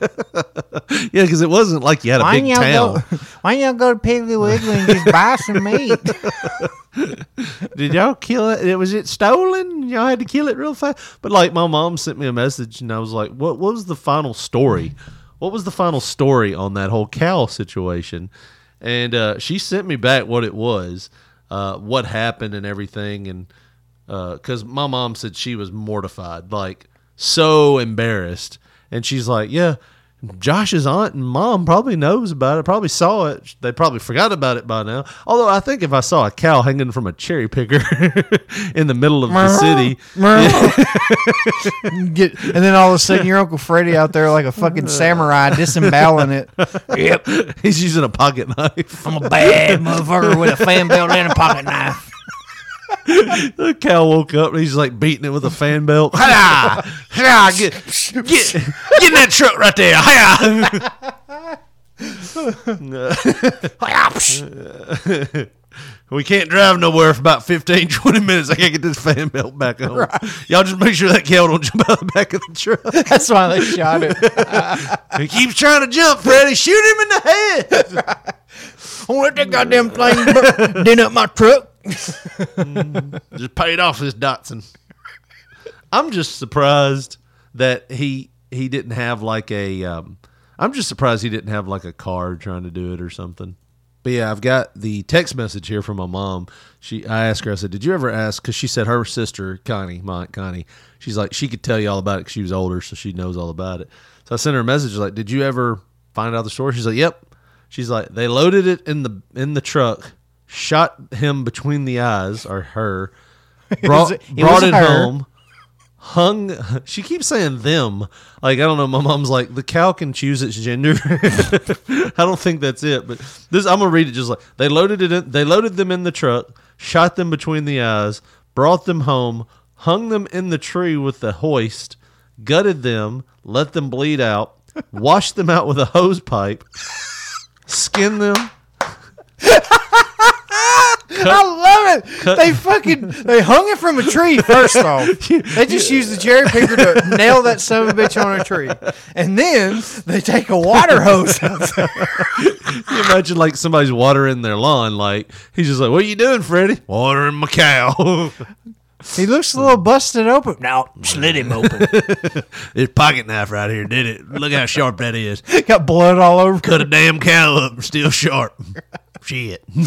Speaker 4: yeah, because it wasn't like you had a big
Speaker 5: y'all
Speaker 4: town.
Speaker 5: go? Why y'all go to Piggly Wiggly and just buy some meat?
Speaker 4: Did y'all kill it? it? Was it stolen? Y'all had to kill it real fast. But like my mom sent me a message, and I was like, "What? What was the final story? What was the final story on that whole cow situation?" And uh, she sent me back what it was, uh, what happened, and everything. And because my mom said she was mortified, like so embarrassed, and she's like, "Yeah." Josh's aunt and mom probably knows about it. Probably saw it. They probably forgot about it by now. Although I think if I saw a cow hanging from a cherry picker in the middle of the city,
Speaker 5: Get, and then all of a sudden, your Uncle Freddy out there like a fucking samurai disemboweling it. Yep,
Speaker 4: he's using a pocket knife.
Speaker 5: I'm a bad motherfucker with a fan belt and a pocket knife.
Speaker 4: the cow woke up and he's like beating it with a fan belt. Hiya! Hiya! Get, get, get in that truck right there. Hiya! we can't drive nowhere for about 15, 20 minutes. I can't get this fan belt back on. Y'all just make sure that cow don't jump out the back of the truck.
Speaker 5: That's why they shot it.
Speaker 4: he keeps trying to jump, Freddy. Shoot him in the head.
Speaker 5: Don't let that goddamn thing bur- dent up my truck.
Speaker 4: just paid off his Datsun. I'm just surprised that he he didn't have like a. Um, I'm just surprised he didn't have like a car trying to do it or something. But yeah, I've got the text message here from my mom. She, I asked her, I said, "Did you ever ask?" Because she said her sister Connie, my Connie, she's like she could tell you all about it because she was older, so she knows all about it. So I sent her a message like, "Did you ever find out the story?" She's like, "Yep." She's like, "They loaded it in the in the truck, shot him between the eyes or her, brought,
Speaker 5: it
Speaker 4: brought it
Speaker 5: her.
Speaker 4: home." hung she keeps saying them like i don't know my mom's like the cow can choose its gender i don't think that's it but this i'm gonna read it just like they loaded it in, they loaded them in the truck shot them between the eyes brought them home hung them in the tree with the hoist gutted them let them bleed out washed them out with a hose pipe skinned them
Speaker 5: I love it. They fucking they hung it from a tree. First off, they just used the cherry picker to nail that son of a bitch on a tree, and then they take a water hose. out there.
Speaker 4: You imagine like somebody's watering their lawn like he's just like what are you doing freddy watering my cow
Speaker 5: He looks a little busted open. Now slit him open.
Speaker 4: His pocket knife right here did it. Look how sharp that is.
Speaker 5: Got blood all over.
Speaker 4: Cut a damn cow up, still sharp. Shit.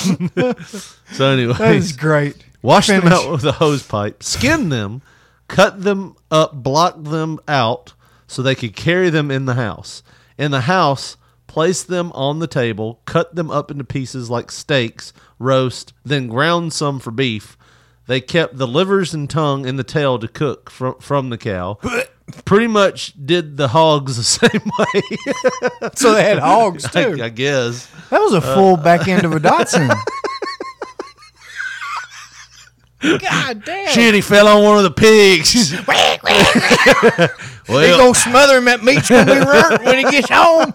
Speaker 4: so anyway,
Speaker 5: That is great.
Speaker 4: wash them out with a hose pipe, skin them, cut them up, block them out so they could carry them in the house. In the house, place them on the table, cut them up into pieces like steaks, roast, then ground some for beef. They kept the livers and tongue and the tail to cook from, from the cow. Pretty much did the hogs the same way.
Speaker 5: So they had hogs too.
Speaker 4: I, I guess.
Speaker 5: That was a full uh, back end of a Datsun. God damn.
Speaker 4: Shit, he fell on one of the pigs.
Speaker 5: They
Speaker 4: well,
Speaker 5: gonna smother him. That meat's gonna be burnt when he gets home.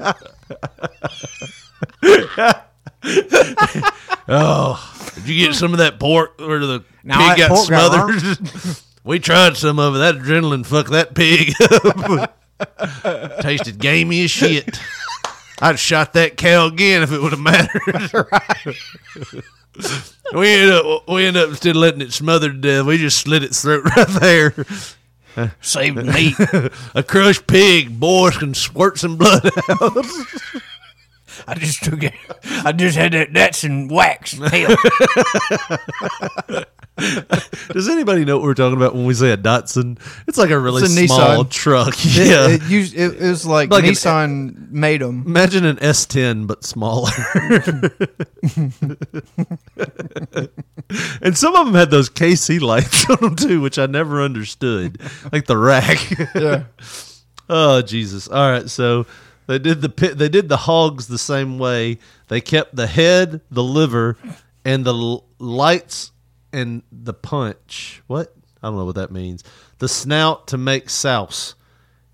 Speaker 4: oh, did you get some of that pork or the
Speaker 5: No,
Speaker 4: pig got
Speaker 5: pork got
Speaker 4: smothered? We tried some of it. That adrenaline fucked that pig up. Tasted gamey as shit. I'd shot that cow again if it would have mattered. we ended up we ended up instead of letting it smother to death, we just slit its throat right there.
Speaker 5: Save the meat.
Speaker 4: A crushed pig, boys can squirt some blood out.
Speaker 5: I just took it. I just had that. That's in wax. Hell.
Speaker 4: Does anybody know what we're talking about when we say a Datsun? It's like a really
Speaker 5: It's a
Speaker 4: small
Speaker 5: Nissan.
Speaker 4: truck. Yeah.
Speaker 5: it, used, it, it was like,
Speaker 4: Like an-
Speaker 5: Nissan made them.
Speaker 4: Imagine an S10 but smaller. and some of them had those KC lights on them too, which I never understood, like the rack.
Speaker 5: Yeah.
Speaker 4: oh Jesus! All right, so they did the pit. They did the hogs the same way. They kept the head, the liver, and the l- lights and the punch. What? I don't know what that means. The snout to make souse.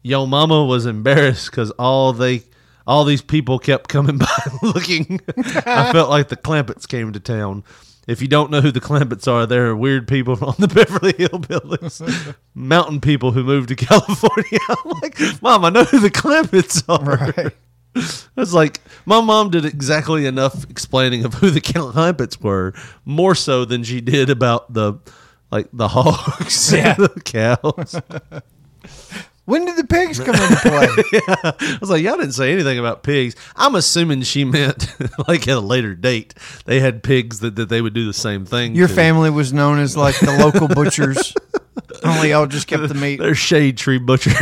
Speaker 4: Yo mama was embarrassed because all they all these people kept coming by looking. I felt like the Clampetts came to town. If you don't know who the Clampetts are, they're weird people from the Beverly Hillbillies, mountain people who moved to California. I'm like, Mom, I know who the Clampetts are.
Speaker 5: Right.
Speaker 4: It's like my mom did exactly enough explaining of who the Clampetts were, more so than she did about the like the hogs,
Speaker 5: Yeah.
Speaker 4: the cows.
Speaker 5: When did the pigs come into play?
Speaker 4: I was like, y'all didn't say anything about pigs. I'm assuming she meant like at a later date they had pigs that, that they would do the same thing.
Speaker 5: Your
Speaker 4: to.
Speaker 5: family was known as like the local butchers. Only y'all just kept the meat.
Speaker 4: They're shade tree butchers.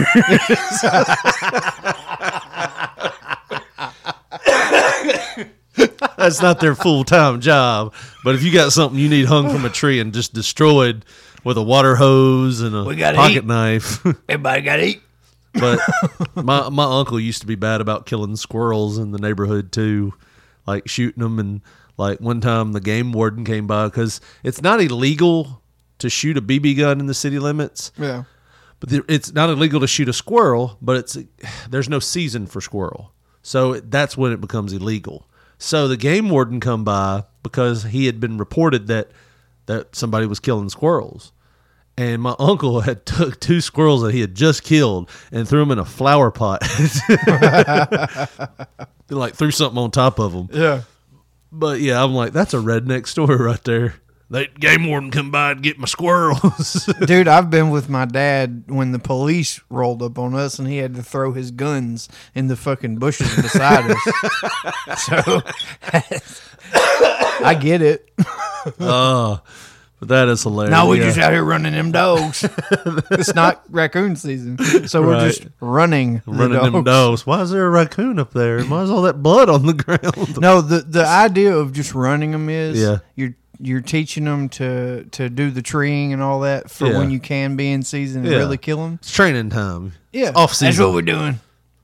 Speaker 4: That's not their full time job. But if you got something you need hung from a tree and just destroyed with a water hose and a
Speaker 5: We gotta
Speaker 4: pocket
Speaker 5: eat.
Speaker 4: knife.
Speaker 5: Everybody got to eat.
Speaker 4: But my my uncle used to be bad about killing squirrels in the neighborhood too, like shooting them. And like one time, the game warden came by because it's not illegal to shoot a BB gun in the city limits,
Speaker 5: Yeah.
Speaker 4: but there- it's not illegal to shoot a squirrel. But it's there's no season for squirrel, so that's when it becomes illegal. So the game warden come by because he had been reported that that somebody was killing squirrels and my uncle had took two squirrels that he had just killed and threw them in a flower pot. like threw something on top of them.
Speaker 5: Yeah.
Speaker 4: But yeah, I'm like, that's a redneck story right there. That game warden come by and get my squirrels.
Speaker 5: Dude, I've been with my dad when the police rolled up on us and he had to throw his guns in the fucking bushes beside us. So I get it.
Speaker 4: oh, but that is hilarious.
Speaker 5: Now we
Speaker 4: Yeah.
Speaker 5: just out here running them dogs. it's not raccoon season, so we're
Speaker 4: Right.
Speaker 5: just running, the
Speaker 4: running them
Speaker 5: dogs.
Speaker 4: dogs. Why is there a raccoon up there? Why is all that blood on the ground?
Speaker 5: No, the the idea of just running them is
Speaker 4: Yeah.
Speaker 5: you're you're teaching them to to do the treeing and all that for
Speaker 4: Yeah.
Speaker 5: when you can be in season and
Speaker 4: Yeah.
Speaker 5: really kill them.
Speaker 4: It's training time.
Speaker 5: Yeah,
Speaker 4: off season.
Speaker 5: That's what we're doing.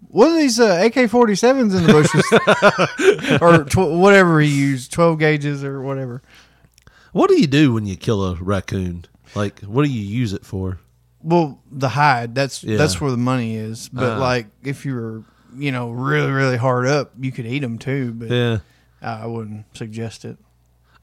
Speaker 5: What are these uh, AK 47s in the bushes? or tw- whatever he used, 12 gauges or whatever.
Speaker 4: What do you do when you kill a raccoon? Like, what do you use it for?
Speaker 5: Well, the hide, that's
Speaker 4: Yeah.
Speaker 5: that's where the money is. But
Speaker 4: Ah.
Speaker 5: like if you were, you know, really really hard up, you could eat them too, but
Speaker 4: Yeah.
Speaker 5: I wouldn't suggest it.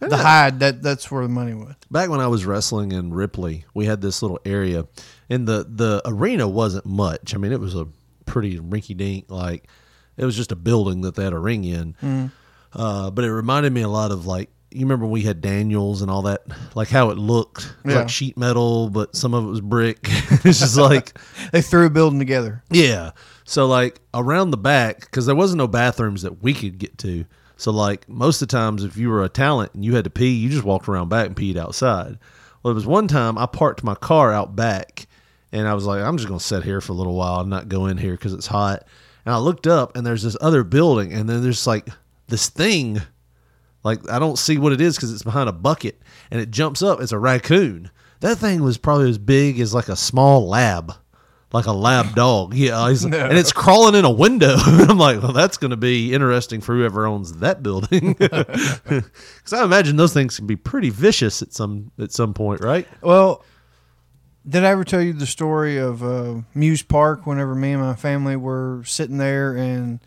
Speaker 5: The hide, that that's where the money was.
Speaker 4: back when I was wrestling in Ripley, we had this little area, and the the arena wasn't much. I mean, it was a pretty rinky dink, like it was just a building that they had a ring in.
Speaker 5: Mm.
Speaker 4: Uh, but it reminded me a lot of like you remember we had Daniels and all that, like how it looked
Speaker 5: Yeah.
Speaker 4: like sheet metal, but some of it was brick. it's just like
Speaker 5: They threw a building together.
Speaker 4: yeah. So like around the back, because there wasn't no bathrooms that we could get to. So like most of the times, if you were a talent and you had to pee, you just walked around back and peed outside. Well, it was one time I parked my car out back, and I was like, I'm just gonna sit here for a little while and not go in here because it's hot. And I looked up, and there's this other building, and then there's like this thing, like I don't see what it is because it's behind a bucket, and it jumps up. It's a raccoon. That thing was probably as big as like a small lab like a lab dog. Yeah, he's-
Speaker 5: No.
Speaker 4: and it's crawling in a window. I'm like, well, that's going to be interesting for whoever owns that building, because I imagine those things can be pretty vicious at some at some point, right?
Speaker 5: Well, did I ever tell you the story of uh, Muse Park? Whenever me and my family were sitting there, and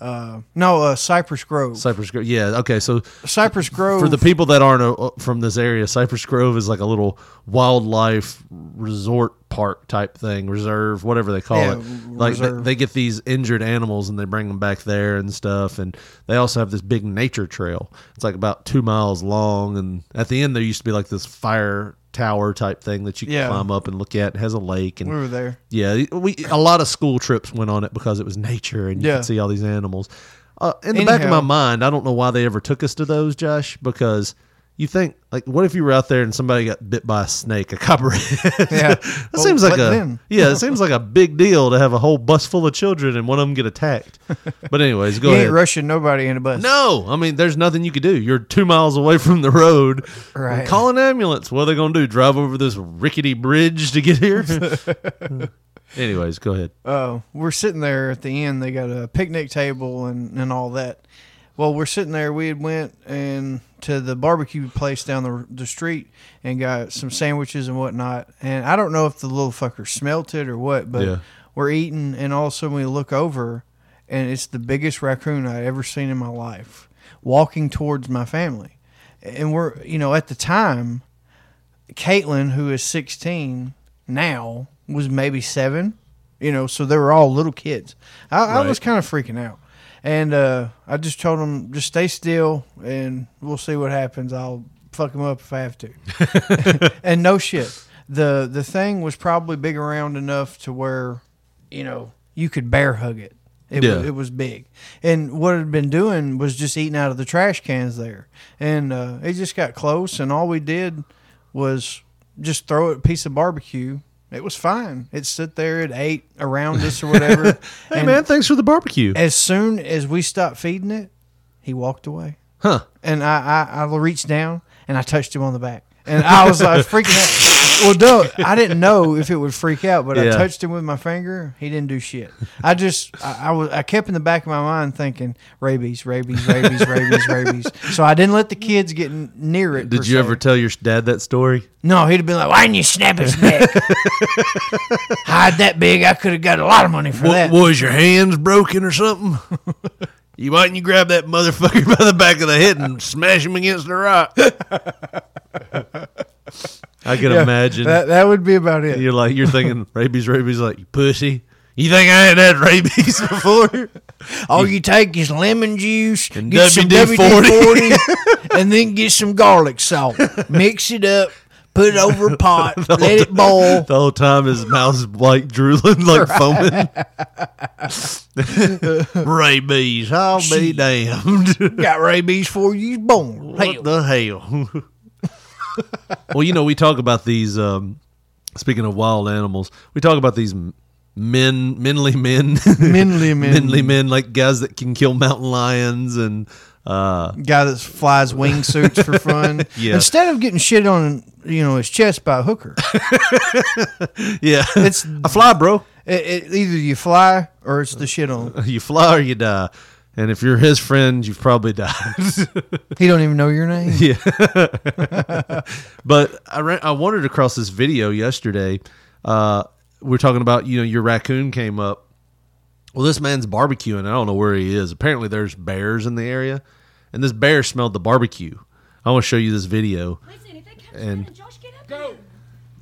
Speaker 5: Uh, no, uh, Cypress Grove.
Speaker 4: Cypress Grove. Yeah. Okay. So
Speaker 5: Cypress Grove.
Speaker 4: for the people that aren't uh, from this area, Cypress Grove is like a little wildlife resort park type thing, reserve, whatever they call
Speaker 5: Yeah,
Speaker 4: it. Like they, they get these injured animals and they bring them back there and stuff. And they also have this big nature trail. It's like about two miles long, and at the end there used to be like this fire tower type thing that you can
Speaker 5: Yeah.
Speaker 4: climb up and look at. It has a lake and
Speaker 5: we were there.
Speaker 4: yeah, we a lot of school trips went on it because it was nature and you
Speaker 5: Yeah.
Speaker 4: could see all these animals. Uh, in the back of my mind, I don't know why they ever took us to those, Josh, because you think like, what if you were out there and somebody got bit by a snake, a copperhead?
Speaker 5: Yeah.
Speaker 4: that
Speaker 5: Well,
Speaker 4: seems like a yeah, it seems like a big deal to have a whole bus full of children and one of them get attacked. But anyways, go
Speaker 5: you
Speaker 4: ahead.
Speaker 5: ain't rushing nobody in a bus.
Speaker 4: No, I mean, there's nothing you could do. You're two miles away from the road.
Speaker 5: Right.
Speaker 4: Call an ambulance. What are they going to do? Drive over this rickety bridge to get here? Anyways, go ahead.
Speaker 5: uh, we're sitting there at the end. They got a picnic table and, and all that. Well, we're sitting there. We had went and to the barbecue place down the, the street and got some sandwiches and whatnot. And I don't know if the little fucker smelt it or what, but
Speaker 4: Yeah.
Speaker 5: we're eating, and all of a sudden we look over, and it's the biggest raccoon I'd ever seen in my life, walking towards my family. And we're, you know, at the time, Caitlin, who is 16 now, was maybe seven. You know, so they were all little kids. I, I was kind of freaking out, and uh, I just told him just stay still, and we'll see what happens. I'll fuck them up if I have to. and no shit, the the thing was probably big around enough to where, you know, you could bear hug it. It,
Speaker 4: Yeah.
Speaker 5: was, it was big, and what it had been doing was just eating out of the trash cans there, and uh, it just got close, and all we did was just throw it a piece of barbecue. It was fine. It stood there. It ate around us or whatever.
Speaker 4: Hey
Speaker 5: And
Speaker 4: man, thanks for the barbecue.
Speaker 5: As soon as we stopped feeding it, he walked away.
Speaker 4: Huh.
Speaker 5: And I, I, I reached down and I touched him on the back. And I was like freaking out. Well, no, I didn't know if it would freak out, but I touched him with my finger. He didn't do shit. I just, I, I was, I kept in the back of my mind thinking rabies, rabies, rabies, rabies, rabies. So I didn't let the kids get near it.
Speaker 4: Did you
Speaker 5: se.
Speaker 4: ever tell your dad that story?
Speaker 5: No, he'd have been like, "Why didn't you snap his neck? Hide that big. I could have got a lot of money for that."
Speaker 4: was your hands broken or something? you why didn't you grab that motherfucker by the back of the head and smash him against the rock? I can
Speaker 5: Yeah,
Speaker 4: imagine.
Speaker 5: that that would be about it.
Speaker 4: you're like you're thinking rabies, rabies, like you pussy. You think I ain't had rabies before?
Speaker 5: All you take is lemon juice,
Speaker 4: And
Speaker 5: get some
Speaker 4: WD-40.
Speaker 5: WD-40, and then get some garlic salt. Mix it up, put it over a pot, let it boil.
Speaker 4: The whole time his mouth's like drooling, like foaming. rabies, I'll be damned.
Speaker 5: Got rabies for you born.
Speaker 4: What
Speaker 5: Hell.
Speaker 4: the hell? Well, you know, we talk about these. Um, speaking of wild animals, we talk about these men, menly men,
Speaker 5: Menly men.
Speaker 4: menly men, like guys that can kill mountain lions and. Uh,
Speaker 5: Guy that flies wingsuits for fun.
Speaker 4: Yeah.
Speaker 5: Instead of getting shit on, you know, his chest by a hooker,
Speaker 4: yeah,
Speaker 5: it's
Speaker 4: I fly, bro.
Speaker 5: it, it, either you fly or it's the shit on.
Speaker 4: You fly or you die. And if you're his friend, you've probably died.
Speaker 5: He don't even know your name.
Speaker 4: Yeah. but I ran, I wandered across this video yesterday. Uh, we are talking about you know your raccoon came up. Well, this man's barbecuing. I don't know where he is. Apparently, there's bears in the area, and this bear smelled the barbecue. I want to show you this video, and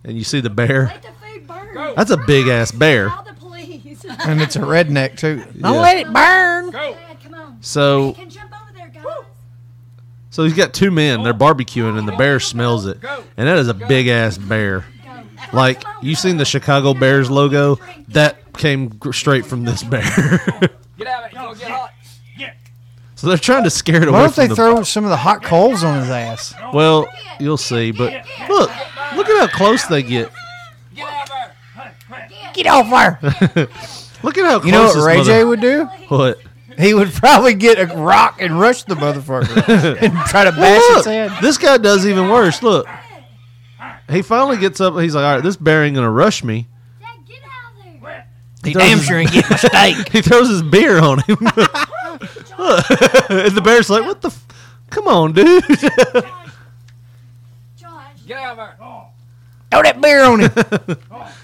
Speaker 4: and you see the bear. That's a big ass bear.
Speaker 5: And it's a redneck too.
Speaker 4: Don't
Speaker 5: let it burn.
Speaker 4: So, so he's got two men. They're barbecuing, and the bear smells it, and that is a big ass bear. Like you seen the Chicago Bears logo? That came straight from this bear.
Speaker 10: Get out of it. Go get hot.
Speaker 4: so they're trying to scare it away
Speaker 5: Why don't they
Speaker 4: the.
Speaker 5: throw some of the hot coals on his ass?
Speaker 4: well, you'll see. But look, look at how close they get.
Speaker 5: Get off there.
Speaker 4: Look at how close
Speaker 5: You know what
Speaker 4: this
Speaker 5: Ray
Speaker 4: mother-
Speaker 5: J would do?
Speaker 4: What?
Speaker 5: He would probably get a rock and rush the motherfucker and try to bash
Speaker 4: Well,
Speaker 5: its
Speaker 4: look,
Speaker 5: head.
Speaker 4: this guy does even worse. Look, he finally gets up. He's like, "All right, this bear ain't gonna rush me." Get out there!
Speaker 5: He
Speaker 4: throws
Speaker 5: damn
Speaker 4: his-
Speaker 5: sure ain't getting a steak.
Speaker 4: he throws his beer on him. Look. and the bear's like, "What the? F- Come on, dude!"
Speaker 10: Get out of there.
Speaker 5: Throw that beer on him.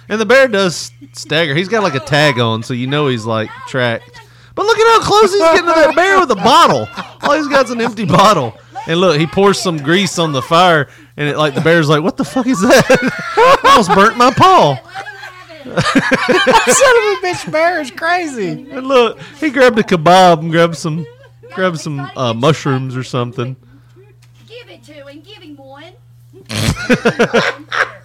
Speaker 4: and the bear does stagger. He's got like a tag on, so you know he's like tracked. But look at how close he's getting to that bear with a bottle. All he's got's an empty bottle. And look, he pours some grease on the fire, and it like the bear's like, "What the fuck is that? Almost burnt my paw."
Speaker 5: Son of a bitch bear is crazy.
Speaker 4: And look, he grabbed a kebab and grabbed some, grabbed some uh, mushrooms or something.
Speaker 11: Give it to him. Give him one.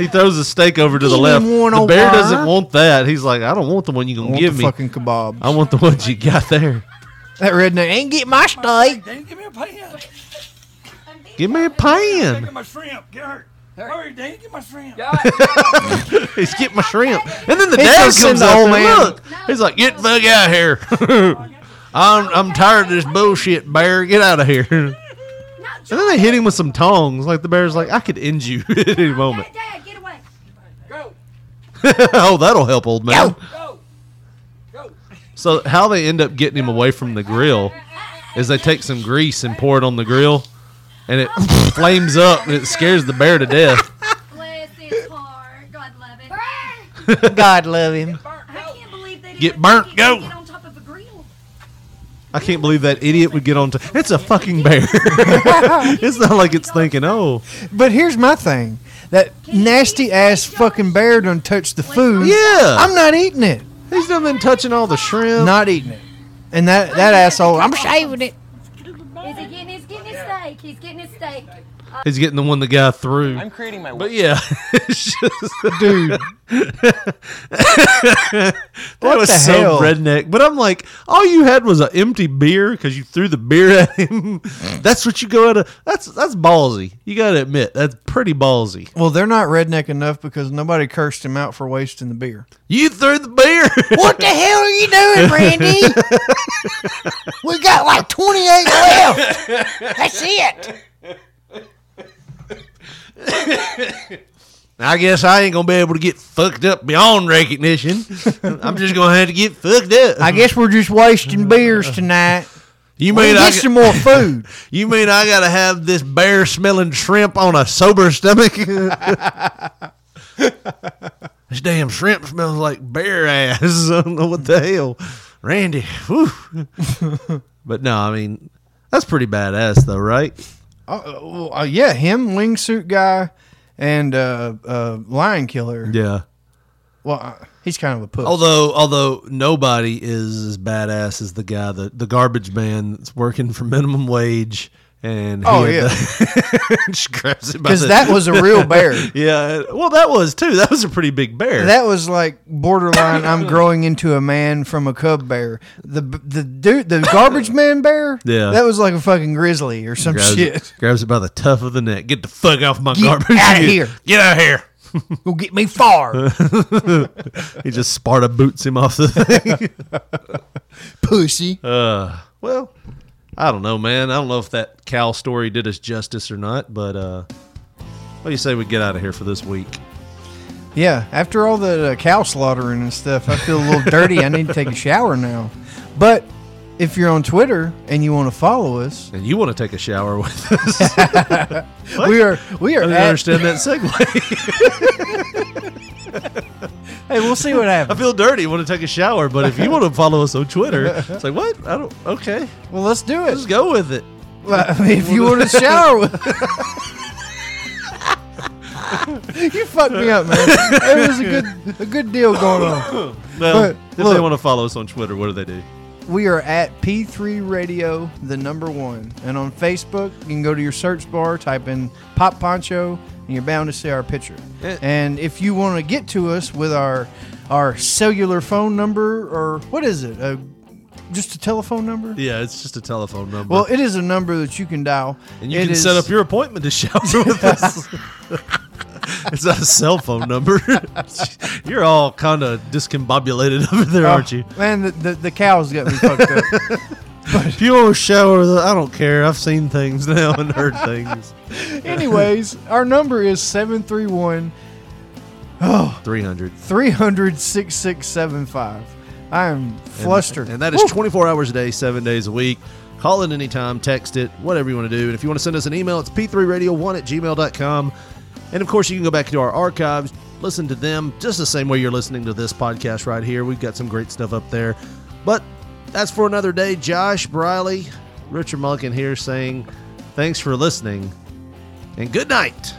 Speaker 4: He throws a steak over to the
Speaker 5: Give
Speaker 4: left.
Speaker 5: him one,
Speaker 4: The
Speaker 5: old
Speaker 4: bear doesn't want that. He's like, I don't want the one you
Speaker 5: I
Speaker 4: gonna
Speaker 5: want
Speaker 4: give
Speaker 5: the
Speaker 4: me.
Speaker 5: fucking kebabs.
Speaker 4: I want the ones you got there.
Speaker 5: That redneck ain't get my steak.
Speaker 10: Dan, give me a pan.
Speaker 4: Give me a pan.
Speaker 10: Get
Speaker 4: pan.
Speaker 10: my shrimp. Get hurt. Hurry, Dan, get my shrimp.
Speaker 4: He's getting my shrimp. And then the
Speaker 5: He's
Speaker 4: dad
Speaker 5: gonna
Speaker 4: comes
Speaker 5: send the
Speaker 4: up
Speaker 5: old
Speaker 4: and
Speaker 5: man.
Speaker 4: look. He's like, get the fuck out of here. I'm, I'm tired of this bullshit, bear. Get out of here. And then they hit him with some tongs. Like the bear's like, I could end you at any moment.
Speaker 11: Dad, get away.
Speaker 10: Go.
Speaker 4: oh, that'll help, old man.
Speaker 10: Go. Go.
Speaker 4: So how they end up getting him away from the grill is they take some grease and pour it on the grill, and it flames up and it scares the bear to death.
Speaker 11: Bless his heart. God love it.
Speaker 5: God love him.
Speaker 11: I can't believe they
Speaker 4: Get burnt, go.
Speaker 11: get on top of a grill.
Speaker 4: I can't believe that idiot would get on to. It's a fucking bear. it's not like it's thinking, oh,
Speaker 5: But here's my thing. That nasty ass fucking bear done touched the food.
Speaker 4: yeah.
Speaker 5: I'm not eating it.
Speaker 4: He's done been touching all the shrimp.
Speaker 5: Not eating it. And that that asshole, I'm shaving it.
Speaker 11: Is he getting his getting his steak? He's getting his steak.
Speaker 4: He's getting the one the guy threw.
Speaker 12: I'm creating my.
Speaker 4: But yeah, it's just,
Speaker 5: Dude.
Speaker 4: that
Speaker 5: What
Speaker 4: was
Speaker 5: the
Speaker 4: so
Speaker 5: hell?
Speaker 4: redneck. But I'm like, all you had was an empty beer because you threw the beer at him. that's what you go out of. That's that's ballsy. You got to admit that's pretty ballsy.
Speaker 5: Well, they're not redneck enough because nobody cursed him out for wasting the beer.
Speaker 4: You threw the beer.
Speaker 5: What the hell are you doing, Randy? we got like 28 left. That's it.
Speaker 4: I guess I ain't gonna be able to get fucked up beyond recognition. I'm just gonna have to get fucked up.
Speaker 5: I guess we're just wasting beers tonight.
Speaker 4: you mean I
Speaker 5: get
Speaker 4: got-
Speaker 5: some more food.
Speaker 4: You mean I gotta have this bear smelling shrimp on a sober stomach? this damn shrimp smells like bear ass. I don't know what the hell. Randy, but no, I mean, that's pretty badass though, right?
Speaker 5: Uh, uh, yeah, him, wingsuit guy, and uh, uh, lion killer.
Speaker 4: Yeah.
Speaker 5: Well, uh, he's kind of a puss.
Speaker 4: Although, although nobody is as badass as the guy, the the garbage man that's working for minimum wage, and he
Speaker 5: Oh, yeah.
Speaker 4: the- grabs it
Speaker 5: because
Speaker 4: the-
Speaker 5: that was a real bear.
Speaker 4: yeah. Well, that was too. That was a pretty big bear.
Speaker 5: That was like borderline. I'm growing into a man from a cub bear. The the dude, the garbage man bear.
Speaker 4: Yeah.
Speaker 5: that was like a fucking grizzly or some
Speaker 4: grabs
Speaker 5: shit.
Speaker 4: It, grabs it by the tuft of the neck. Get the fuck off my garbage.
Speaker 5: Get
Speaker 4: garbage!
Speaker 5: outta here.
Speaker 4: Get out of here!
Speaker 5: Go get me far,
Speaker 4: he just Sparta boots him off the thing.
Speaker 5: pussy.
Speaker 4: uh, well, I don't know, man. I don't know if that cow story did us justice or not, but uh, what do you say we get out of here for this week?
Speaker 5: Yeah, after all the uh, cow slaughtering and stuff, I feel a little dirty. I need to take a shower now. But if you're on Twitter and you want to follow us,
Speaker 4: And you want to take a shower with us?
Speaker 5: we are we are
Speaker 4: didn't
Speaker 5: at,
Speaker 4: understand that segue.
Speaker 5: Hey, we'll see what happens.
Speaker 4: I feel dirty. Want to take a shower, but if you want to follow us on Twitter, it's like what? I don't. Okay,
Speaker 5: Well, let's do it.
Speaker 4: let's go with it.
Speaker 5: Well, I mean, if you want to shower with. you fucked me up, man. There was a good a good deal going on.
Speaker 4: Well,
Speaker 5: But,
Speaker 4: if they want to follow us on Twitter, what do they do?
Speaker 5: We are at P3 Radio, the number one. And on Facebook, you can go to your search bar, type in Pop Poncho, and you're bound to see our picture.
Speaker 4: Eh.
Speaker 5: And if you want to get to us with our our cellular phone number, or what is it? Uh, just a telephone number?
Speaker 4: Yeah, it's just a telephone number.
Speaker 5: Well, it is a number that you can dial.
Speaker 4: and you
Speaker 5: It
Speaker 4: can
Speaker 5: is-
Speaker 4: set up your appointment to shower with us. it's not a cell phone number. You're all kind of discombobulated over there, oh, aren't you?
Speaker 5: Oh, Man, the, the, the cows got me fucked up.
Speaker 4: If you want to shower, I don't care. I've seen things now and heard things.
Speaker 5: Anyways, our number is 731 oh,
Speaker 4: 300.
Speaker 5: 300 6675. I am flustered.
Speaker 4: And that is 24 hours a day, seven days a week. Call it anytime, text it, whatever you want to do. And if you want to send us an email, it's p3radio1 at gmail.com. And of course, you can go back to our archives, listen to them just the same way you're listening to this podcast right here. We've got some great stuff up there. But that's for another day. Josh Briley, Richard Mulligan here saying thanks for listening and good night.